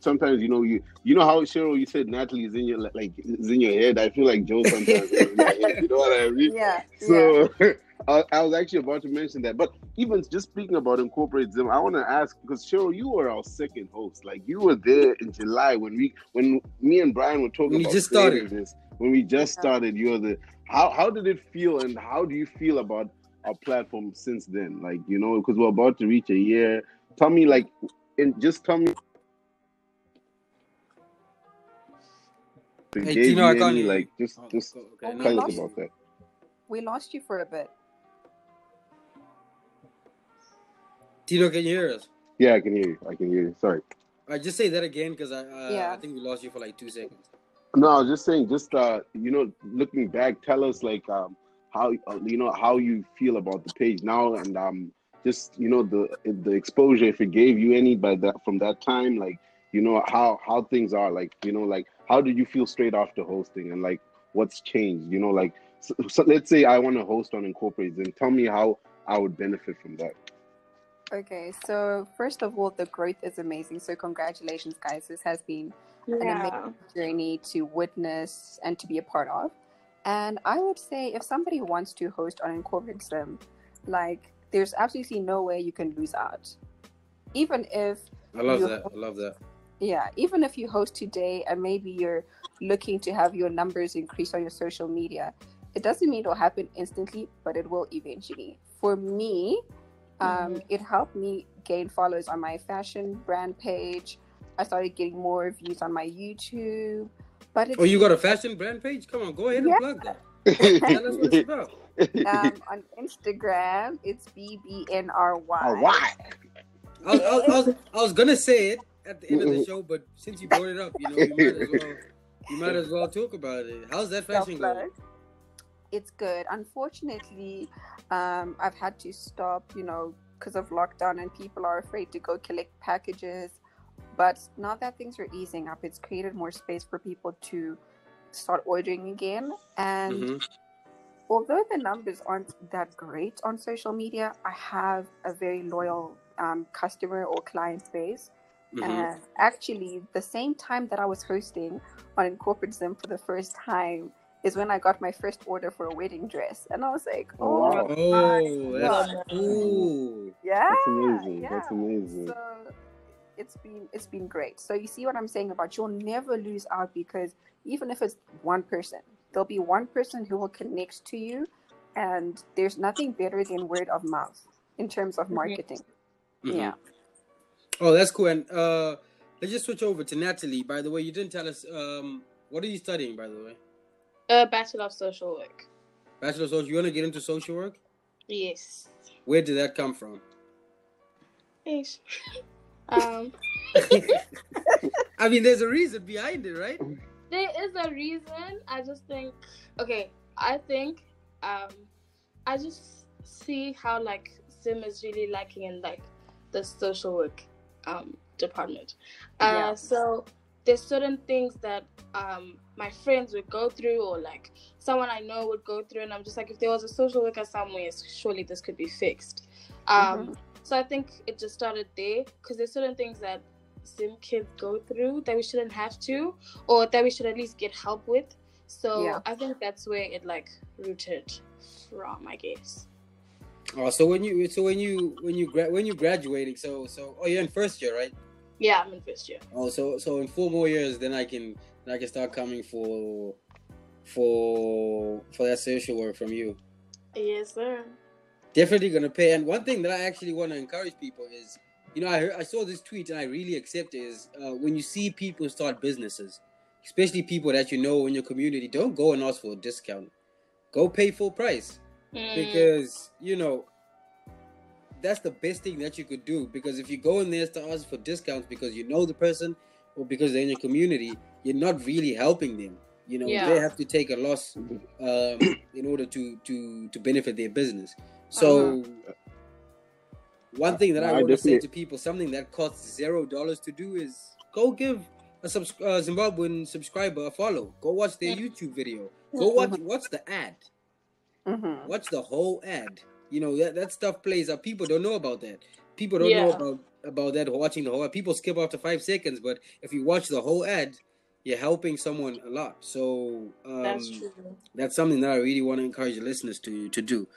S2: sometimes you know you you know how Cheryl you said Natalie is in your like is in your head. I feel like Joe sometimes is in my head. You know what I mean?
S7: Yeah. <laughs> yeah.
S2: So <laughs> I, I was actually about to mention that. But even just speaking about incorporate Zim, I want to ask because Cheryl, you were our second host. Like you were there in July when we when me and Brian were talking
S6: When we
S2: about
S6: just started.
S2: this. When we just
S7: Yeah.
S2: started, you're the how how did it feel and how do you feel about our platform since then? Like you know, because we're about to reach a year. Tell me, like, and just tell me.
S6: Hey,
S2: gave
S6: Tino,
S2: you
S6: I can't
S2: any,
S6: hear you.
S2: like just
S6: Oh,
S2: just
S6: okay,
S7: Oh,
S6: now
S7: we
S2: tell
S6: you
S2: us
S7: lost
S6: can.
S2: about that.
S7: We lost you for a bit.
S6: Tino, can you hear us?
S2: Yeah, I can hear you. I can hear you. Sorry.
S6: All right, just say that again because I uh,
S7: Yeah.
S6: I think we lost you for like two seconds.
S2: No, I was just saying, just uh, you know, looking back, tell us like um how uh, you know how you feel about the page now, and um just you know the the exposure if it gave you any by that from that time, like you know how how things are, like you know like how did you feel straight after hosting, and like what's changed, you know, like so, so let's say I want to host on Incorporated, and tell me how I would benefit from that.
S7: Okay, so first of all, the growth is amazing. So congratulations, guys. This has been an
S8: Yeah.
S7: amazing journey to witness and to be a part of. And I would say if somebody wants to host on Incorporate Zim, like there's absolutely no way you can lose out. Even if
S6: I love
S7: you
S6: that. I love that.
S7: yeah, even if you host today and maybe you're looking to have your numbers increase on your social media, it doesn't mean it'll happen instantly, but it will eventually. For me, um, it helped me gain followers on my fashion brand page. I started getting more views on my YouTube. But it's
S6: Oh, you got a fashion brand page? Come on, go ahead and
S7: Yeah.
S6: plug that. <laughs> Tell us what it's about.
S7: um, on Instagram, it's BBNRY.
S2: All right.
S6: I was, I, I, was, I was gonna say it at the end of the show, but since you brought it up, you know, you might as well, you might as well talk about it. How's that fashion going?
S7: Self-love. It's good. Unfortunately, um, I've had to stop, you know, because of lockdown and people are afraid to go collect packages. But now that things are easing up, it's created more space for people to start ordering again. And
S6: Mhm.
S7: although the numbers aren't that great on social media, I have a very loyal um, customer or client base
S6: Mhm.
S7: And actually, the same time that I was hosting on Incorporate Zim for the first time is when I got my first order for a wedding dress. And I was like,
S2: Oh,
S7: oh,
S2: wow.
S6: Oh,
S7: my
S6: that's cool.
S7: yeah.
S2: That's amazing.
S7: yeah.
S2: That's amazing.
S7: So it's been it's been great. So you see what I'm saying about you'll never lose out because even if it's one person, there'll be one person who will connect to you, and there's nothing better than word of mouth in terms of
S8: Mhm.
S7: marketing.
S6: Mhm.
S7: Yeah.
S6: Oh, that's cool. And uh, let's just switch over to Natalie. By the way, you didn't tell us um, what are you studying. By the way,
S8: A Bachelor of Social Work.
S6: bachelor of social. You want to get into social work?
S8: Yes.
S6: Where did that come from?
S8: Ish. <laughs> um, <laughs>
S6: I mean, there's a reason behind it, right?
S8: there is a reason. I just think. Okay, I think. Um, I just see how like Zim is really lacking in like the social work um department. Uh,
S7: Yeah.
S8: so there's certain things that um my friends would go through or like someone I know would go through and I'm just like if there was a social worker somewhere surely this could be fixed. Um so I think it just started there because there's certain things that Zim kids go through that we shouldn't have to or that we should at least get help with. So
S7: Yeah.
S8: I think that's where it like rooted from, I guess.
S6: Oh, so when you so when you when you gra- when you graduating, so so oh you're in first year, right?
S8: Yeah, I'm in first year.
S6: Oh, so so in four more years, then I can then I can start coming for for for that social work from you.
S8: Yes, sir.
S6: Definitely gonna pay. And one thing that I actually want to encourage people is, you know, I heard, I saw this tweet and I really accept it. Is uh, when you see people start businesses, especially people that you know in your community, don't go and ask for a discount. Go pay full price
S8: Mm,
S6: because you know that's the best thing that you could do. Because if you go in there to ask for discounts because you know the person or because they're in your community, you're not really helping them. You know,
S8: Yeah.
S6: they have to take a loss um, in order to to to benefit their business. So, one thing that I
S2: I
S6: want to say to people, something that costs zero dollars to do, is go give a subs- uh, Zimbabwean subscriber a follow. Go watch their YouTube video. Go watch watch the ad.
S7: Mm-hmm.
S6: Watch the whole ad. You know that that stuff plays up. People don't know about that. People don't know about about that. Watching the whole ad. People skip after five seconds, but if you watch the whole ad, you're helping someone a lot. So um,
S8: that's true.
S6: that's something that I really want to encourage listeners to to do.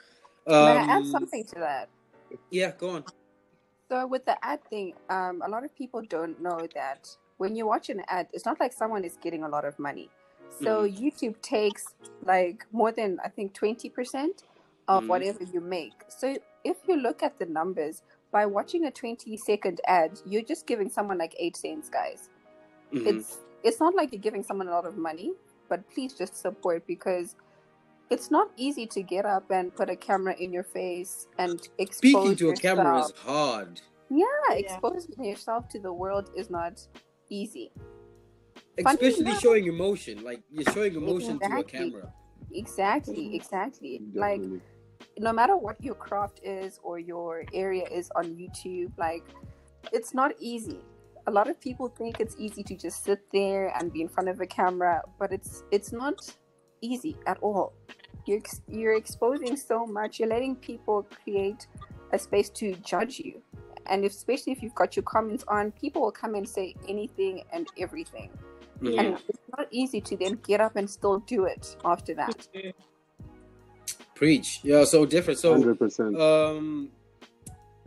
S7: May I add
S6: Um,
S7: something to that?
S6: yeah, go on.
S7: So with the ad thing, um, a lot of people don't know that when you watch an ad, it's not like someone is getting a lot of money. So YouTube takes like more than I think twenty percent of
S6: Mhm.
S7: whatever you make. So if you look at the numbers, by watching a twenty second ad, you're just giving someone like eight cents, guys.
S6: Mhm.
S7: It's it's not like you're giving someone a lot of money, but please just support because it's not easy to get up and put a camera in your face and expose
S6: Speaking to a camera is hard,
S7: Yeah,
S8: Yeah.
S7: exposing yourself to the world is not easy. Funny
S6: especially
S7: enough-
S6: showing emotion. Like you're showing emotion to a camera.
S7: Exactly, exactly. Like no matter what your craft is or your area is on YouTube, like it's not easy. A lot of people think it's easy to just sit there and be in front of a camera, but it's it's not easy at all. You're ex- you're exposing so much. You're letting people create a space to judge you, and if, especially if you've got your comments on, people will come and say anything and everything,
S6: Mhm.
S7: and it's not easy to then get up and still do it after that. <laughs>
S6: Preach. Yeah, so different. So
S2: Hundred percent.
S6: um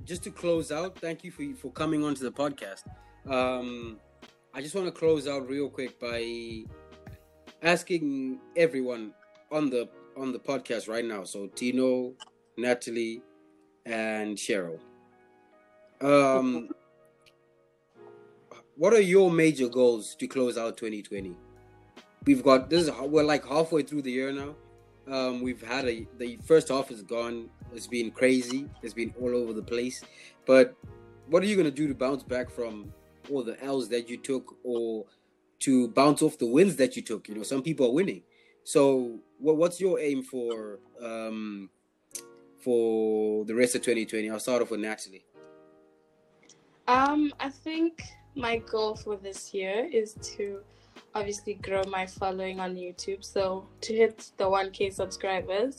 S6: just to close out thank you for for coming onto the podcast um i just want to close out real quick by asking everyone on the on the podcast right now so tino natalie and cheryl um what are your major goals to close out 2020 we've got this is we're like halfway through the year now um, we've had a the first half is gone. It's been crazy. It's been all over the place. But what are you gonna do to bounce back from all the L's that you took, or to bounce off the wins that you took? You know, some people are winning. So, what, what's your aim for um, for the rest of 2020? I'll start off with Natalie.
S8: Um, I think my goal for this year is to obviously grow my following on YouTube. So to hit the 1K subscribers,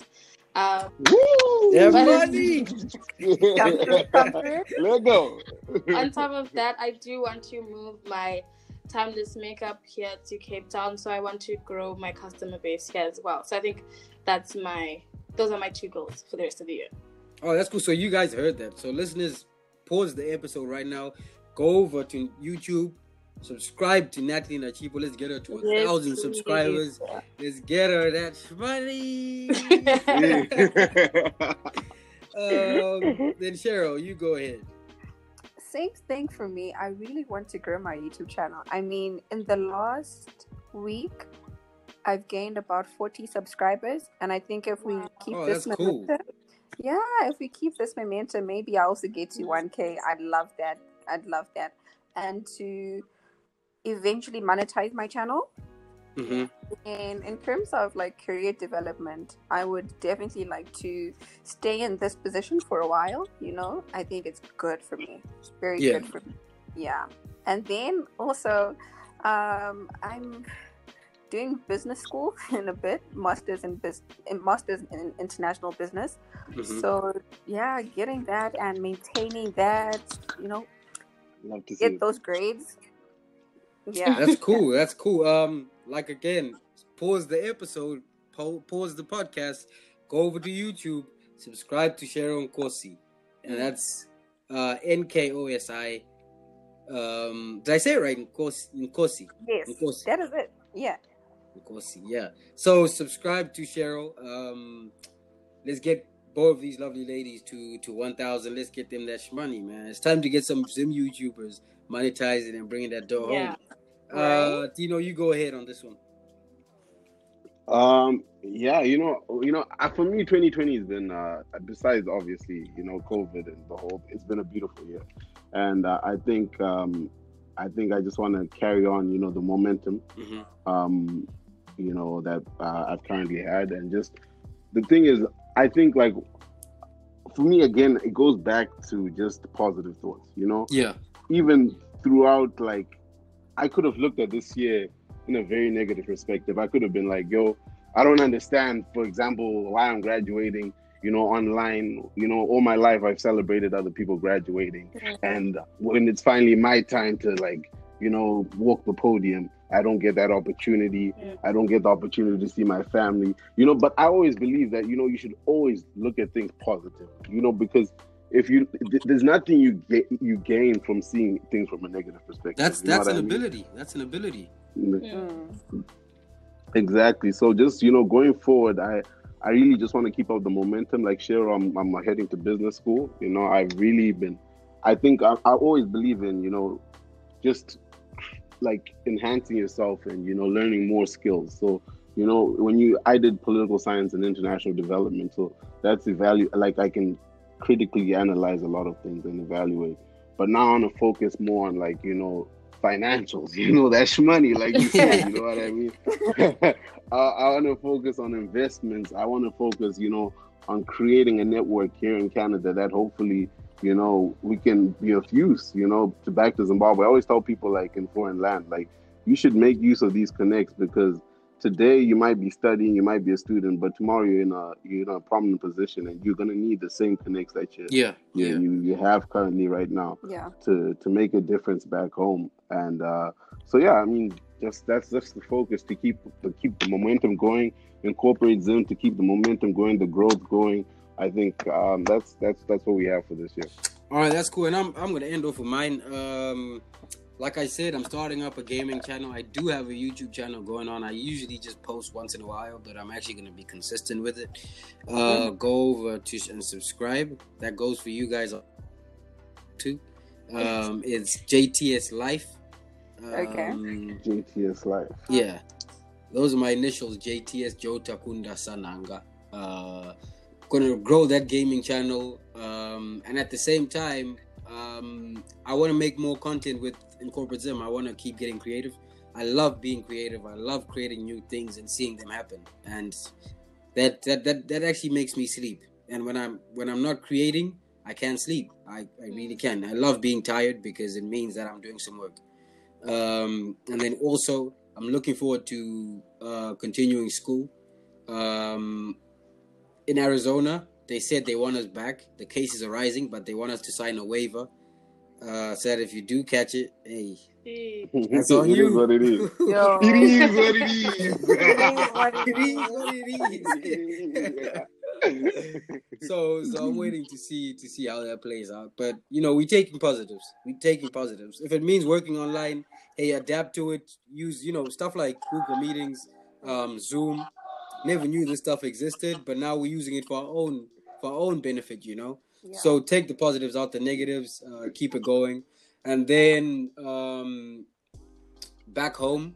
S8: Um,
S2: Woo!
S6: Yeah,
S8: But-
S6: money. <laughs>
S7: Come through, come through.
S2: Let go.
S8: on top of that, I do want to move my timeless makeup here to Cape Town, so I want to grow my customer base here as well. So I think that's my those are my two goals for the rest of the year.
S6: Oh, that's cool. So you guys heard that. So listeners, pause the episode right now. Go over to YouTube. Subscribe to Natalie Nachipo. Let's get her to a
S8: Yes,
S6: thousand
S8: please.
S6: subscribers. Let's get her that money. <laughs> <laughs> um, then Cheryl, you go ahead.
S7: Same thing for me. I really want to grow my YouTube channel. I mean, in the last week, I've gained about 40 subscribers. And I think if we keep
S6: Oh,
S7: this
S6: that's cool.
S7: momentum, yeah, if we keep this momentum, maybe I also get to 1K. I'd love that. I'd love that. And to eventually monetize my channel.
S6: Hmm
S7: And in terms of like career development, I would definitely like to stay in this position for a while. You know, I think it's good for me. It's very
S6: Yeah.
S7: good for me. Yeah. And then also, um, I'm doing business school <laughs> in a bit, masters in bus, in masters in international business.
S6: Mhm.
S7: So yeah, getting that and maintaining that, you know,
S2: Love to see
S7: get
S2: it.
S7: those grades. Yeah.
S6: That's <laughs> cool. That's cool. Um, like again, pause the episode, pa- pause the podcast, go over to YouTube, subscribe to Cheryl Nkosi, and that's uh N K O S I. Um, did I say it right? Nkosi. Nkosi.
S7: yes.
S6: Nkosi.
S7: That is it. Yeah.
S6: Nkosi. Yeah. So subscribe to Cheryl. Um, let's get both of these lovely ladies to to one thousand. Let's get them that money, man. It's time to get some Zim YouTubers monetizing and bringing that dough
S8: Yeah.
S6: home. Uh, Dino, you go ahead on this one.
S2: Um, yeah, you know, you know, uh, for me, 2020 has been, uh, besides obviously, you know, COVID and the whole, it's been a beautiful year, and uh, I think, um, I think I just want to carry on, you know, the momentum,
S6: Mhm.
S2: um, you know, that uh, I've currently had, and just the thing is, I think like for me again, it goes back to just positive thoughts, you know,
S6: Yeah.
S2: even throughout like I could have looked at this year in a very negative perspective. I could have been like, yo, I don't understand, for example, why I'm graduating, you know, online. You know, all my life I've celebrated other people graduating. And when it's finally my time to like, you know, walk the podium, I don't get that opportunity. I don't get the opportunity to see my family. You know, but I always believe that, you know, you should always look at things positive, you know, because if you th- there's nothing you get you gain from seeing things from a negative perspective.
S6: That's
S2: you
S6: that's an
S2: I mean?
S6: ability. That's an ability.
S7: Mm.
S2: Exactly. So just you know, going forward, I I really just want to keep up the momentum. Like Cheryl, I'm I'm heading to business school. You know, I've really been. I think I, I always believe in you know, just like enhancing yourself and you know learning more skills. So you know when you I did political science and international development, so that's the value like I can critically analyze a lot of things and evaluate. But now I want to focus more on like you know financials. <laughs> You know that's money, like you said. you know what I mean? <laughs> I, I want to focus on investments. I want to focus, you know, on creating a network here in Canada that hopefully, you know, we can be of use, you know, to back to Zimbabwe. I always tell people like in foreign land, like you should make use of these connects because today you might be studying, you might be a student, but tomorrow you're in a you're in a prominent position and you're gonna need the same connects that you
S6: Yeah.
S2: you,
S6: Yeah.
S2: you, you have currently right now
S7: Yeah.
S2: to to make a difference back home. And uh, so yeah, I mean, just that's just the focus to keep to keep the momentum going, incorporate Zim to keep the momentum going, the growth going. I think um, that's that's that's what we have for this year.
S6: All right, that's cool. And I'm I'm gonna end off with mine. Um, like I said, I'm starting up a gaming channel. I do have a YouTube channel going on. I usually just post once in a while, but I'm actually gonna be consistent with it. Uh, go over to and subscribe. That goes for you guys too. Um, <laughs> it's JTS Life.
S7: Okay.
S6: Um,
S2: JTS Life.
S6: Yeah, those are my initials. JTS Joe Takunda Sananga. Uh, gonna grow that gaming channel, um, and at the same time, um, I want to make more content with Incorporate Zim. I want to keep getting creative. I love being creative. I love creating new things and seeing them happen, and that that that, that actually makes me sleep. And when I'm when I'm not creating, I can't sleep. I, I really can. I love being tired because it means that I'm doing some work. Um, and then also, I'm looking forward to uh, continuing school. Um, in Arizona, they said they want us back. The cases are rising, but they want us to sign a waiver. Uh, said if you do catch it, hey, That's on
S2: It
S6: you.
S2: is what it is. <laughs>
S7: Yo.
S2: It is what it is. <laughs>
S7: It is what it <laughs>
S6: it is what it is. so, so I'm waiting to see to see how that plays out. But you know, we taking positives. We taking positives. If it means working online, hey, adapt to it. Use you know stuff like Google Meetings, um, Zoom. Never knew this stuff existed, but now we're using it for our own for our own benefit. You know.
S7: Yeah.
S6: So take the positives out the negatives, uh, keep it going. And then um, back home,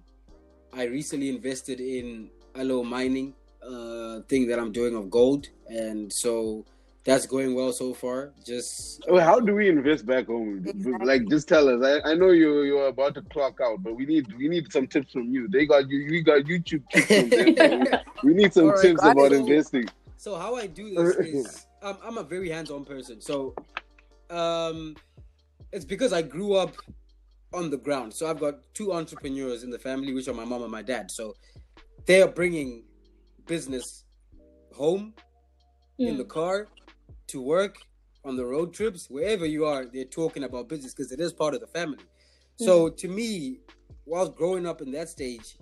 S6: I recently invested in a little mining uh, thing that I'm doing of gold. And so that's going well so far. Just
S2: Well, how do we invest back home?
S7: Exactly.
S2: Like, just tell us. I, I know you you're about to clock out, but we need we need some tips from you. They got you. We got YouTube tips from them. so <laughs> we need some
S6: All right,
S2: tips about investing.
S6: so how I do this is um, I'm a very hands-on person. So um, it's because I grew up on the ground. So I've got two entrepreneurs in the family, which are my mom and my dad. So they are bringing business home in the car to work on the road trips wherever you are they're talking about business because it is part of the family so to me whilst growing up in that stage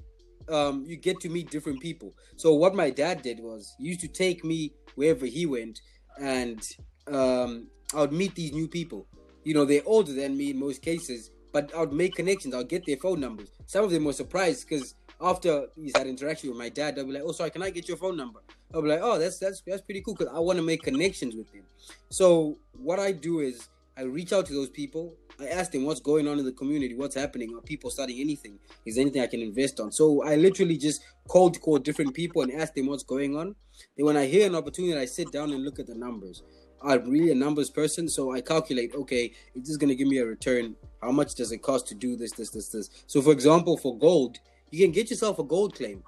S6: um, you get to meet different people so what my dad did was he used to take me wherever he went and um, i would meet these new people you know they're older than me in most cases but i would make connections i'll get their phone numbers some of them were surprised because after he's had interaction with my dad they'll be like oh sorry can i get your phone number I'll be like, oh, that's that's that's pretty cool because I want to make connections with them. So what I do is I reach out to those people. I asked him what's going on in the community, what's happening, are people studying anything? Is anything I can invest on? So I literally just cold call different people and ask them what's going on. Then when I hear an opportunity, I sit down and look at the numbers. I'm really a numbers person, so I calculate, okay, is this gonna give me a return? How much does it cost to do this, this, this, this? So for example, for gold, you can get yourself a gold claim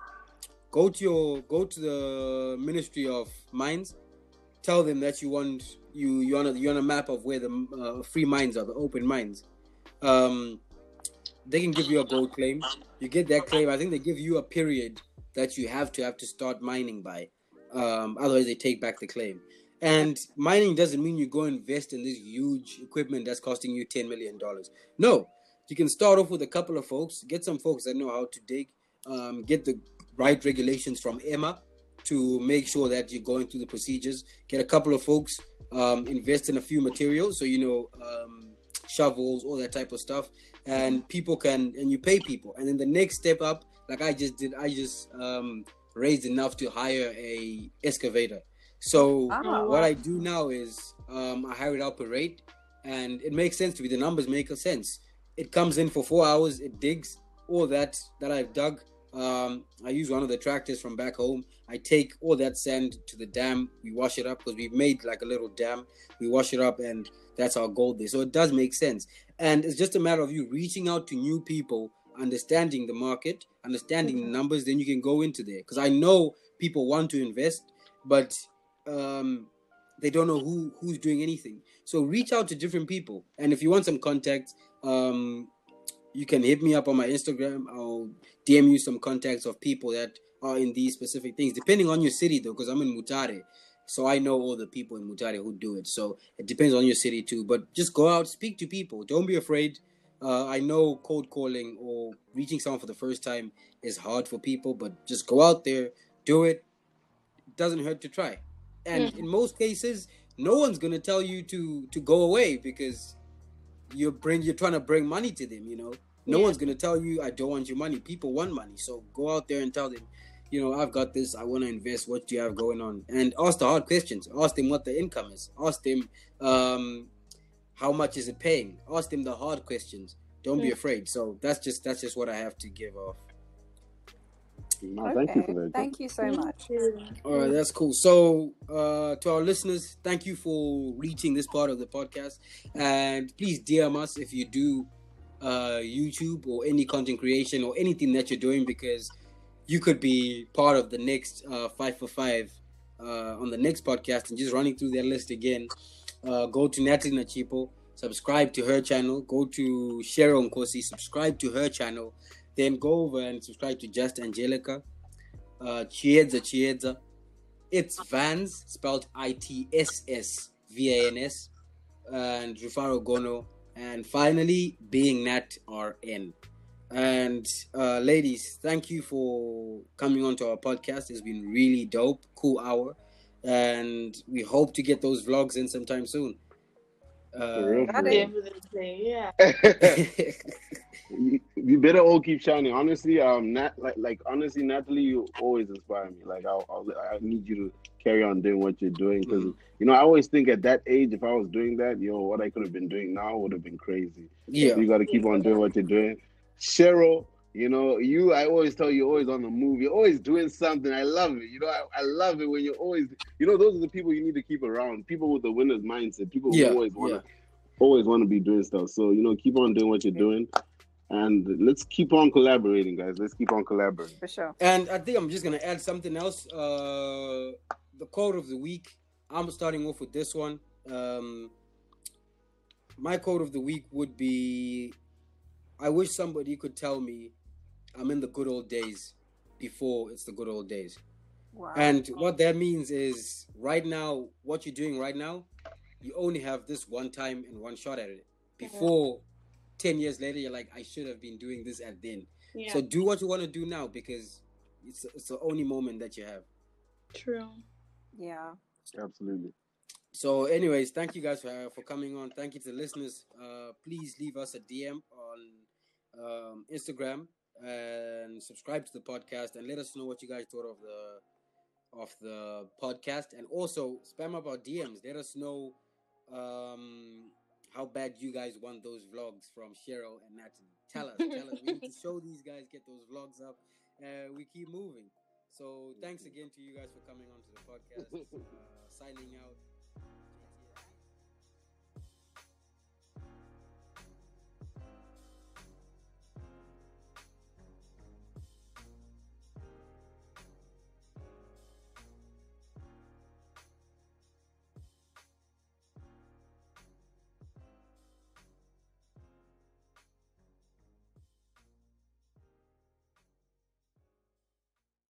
S6: go to your go to the ministry of mines tell them that you want you you on a, you on a map of where the uh, free mines are the open mines. Um they can give you a gold claim. You get that claim i think they give you a period that you have to have to start mining by. Um otherwise they take back the claim. And mining doesn't mean you go invest in this huge equipment that's costing you 10 million dollars. No you can start off with a couple of folks get some folks that know how to dig um, get the right regulations from EMA to make sure that you're going through the procedures. Get a couple of folks um, invest in a few materials so you know um, shovels all that type of stuff. And people can and you pay people. And then the next step up like i just did i just um, raised enough to hire a excavator. So
S7: Oh,
S6: what i do now is um, i hire it out per rate and it makes sense to me. The numbers make a sense. It comes in for four hours it digs all that that i've dug. Um, I use one of the tractors from back home. I take all that sand to the dam. We wash it up because we've made like a little dam. We wash it up, and that's our gold there. So it does make sense. And it's just a matter of you reaching out to new people, understanding the market, understanding the numbers. Then you can go into there. Because I know people want to invest, but um, they don't know who who's doing anything. So reach out to different people. And if you want some contacts, um, you can hit me up on my Instagram. I'll DM you some contacts of people that are in these specific things, depending on your city though, because I'm in Mutare. So I know all the people in Mutare who do it. So it depends on your city too. But just go out, speak to people. Don't be afraid. Uh, I know cold calling or reaching someone for the first time is hard for people, but just go out there, do it. It doesn't hurt to try. And in most cases, no one's gonna tell you to to go away because you're bring you're trying to bring money to them. You know, no
S8: Yeah.
S6: one's gonna tell you I don't want your money. People want money, so go out there and tell them, you know, I've got this. I want to invest. What do you have going on? And ask the hard questions. Ask them what the income is. Ask them um, how much is it paying. Ask them the hard questions. Don't be
S8: Mm.
S6: afraid. So that's just that's just what I have to give off.
S2: No, thank you for that.
S7: Thank you so much.
S6: All right, that's cool. So, uh, to our listeners, thank you for reaching this part of the podcast, and please DM us if you do uh, YouTube or any content creation or anything that you're doing, because you could be part of the next uh, five for five uh, on the next podcast. And just running through their list again, uh, go to Natalie Nachipo, subscribe to her channel. Go to Sharon Nkosi, subscribe to her channel. Then go over and subscribe to Just Angelica uh, Chiedza Chiedza. it's Vans, spelled I T S S V A N S, and Rufaro Gono, and finally being Nat R N. And uh, ladies, thank you for coming on to our podcast. It's been really dope, cool hour, and we hope to get those vlogs in sometime soon.
S2: For real,
S6: Uh,
S2: real.
S8: Yeah. <laughs> <laughs>
S2: you, you better all keep shining. Honestly, um, Nat, like, like honestly, Natalie, you always inspire me. Like, I'll, I'll, I need you to carry on doing what you're doing because
S6: Mhm.
S2: you know I always think at that age, if I was doing that, yo, what I could have been doing now would have been crazy.
S6: yeah,
S2: You got to keep on doing what you're doing. Cheryl, you know, you, I always tell you, you're always on the move. You're always doing something. I love it. You know, I, I love it when you're always, you know, those are the people you need to keep around. People with the winner's mindset. People who
S6: Yeah,
S2: always want to,
S6: yeah.
S2: always want to be doing stuff. So, you know, keep on doing what you're doing. And let's keep on collaborating, guys. Let's keep on collaborating.
S7: For sure.
S6: And I think I'm just gonna add something else. Uh, the quote of the week. I'm starting off with this one. Um, my quote of the week would be, "I wish somebody could tell me I'm in the good old days before it's the good old days."
S7: Wow.
S6: And what that means is, right now, what you're doing right now, you only have this one time and one shot at it. Before, ten years later, you're like, "I should have been doing this at then."
S8: Yeah.
S6: So do what you want to do now because it's it's the only moment that you have.
S8: True.
S7: yeah.
S2: Absolutely.
S6: So, anyways, thank you guys for for coming on. Thank you to the listeners. Uh, please leave us a DM on um, Instagram and subscribe to the podcast and let us know what you guys thought of the of the podcast and also spam up our DMs. Let us know um, how bad you guys want those vlogs from Cheryl and Natalie. Tell us, tell us. We need to <laughs> show these guys, get those vlogs up. Uh, we keep moving. So thanks again to you guys for coming on to the podcast. <laughs> Uh, signing out.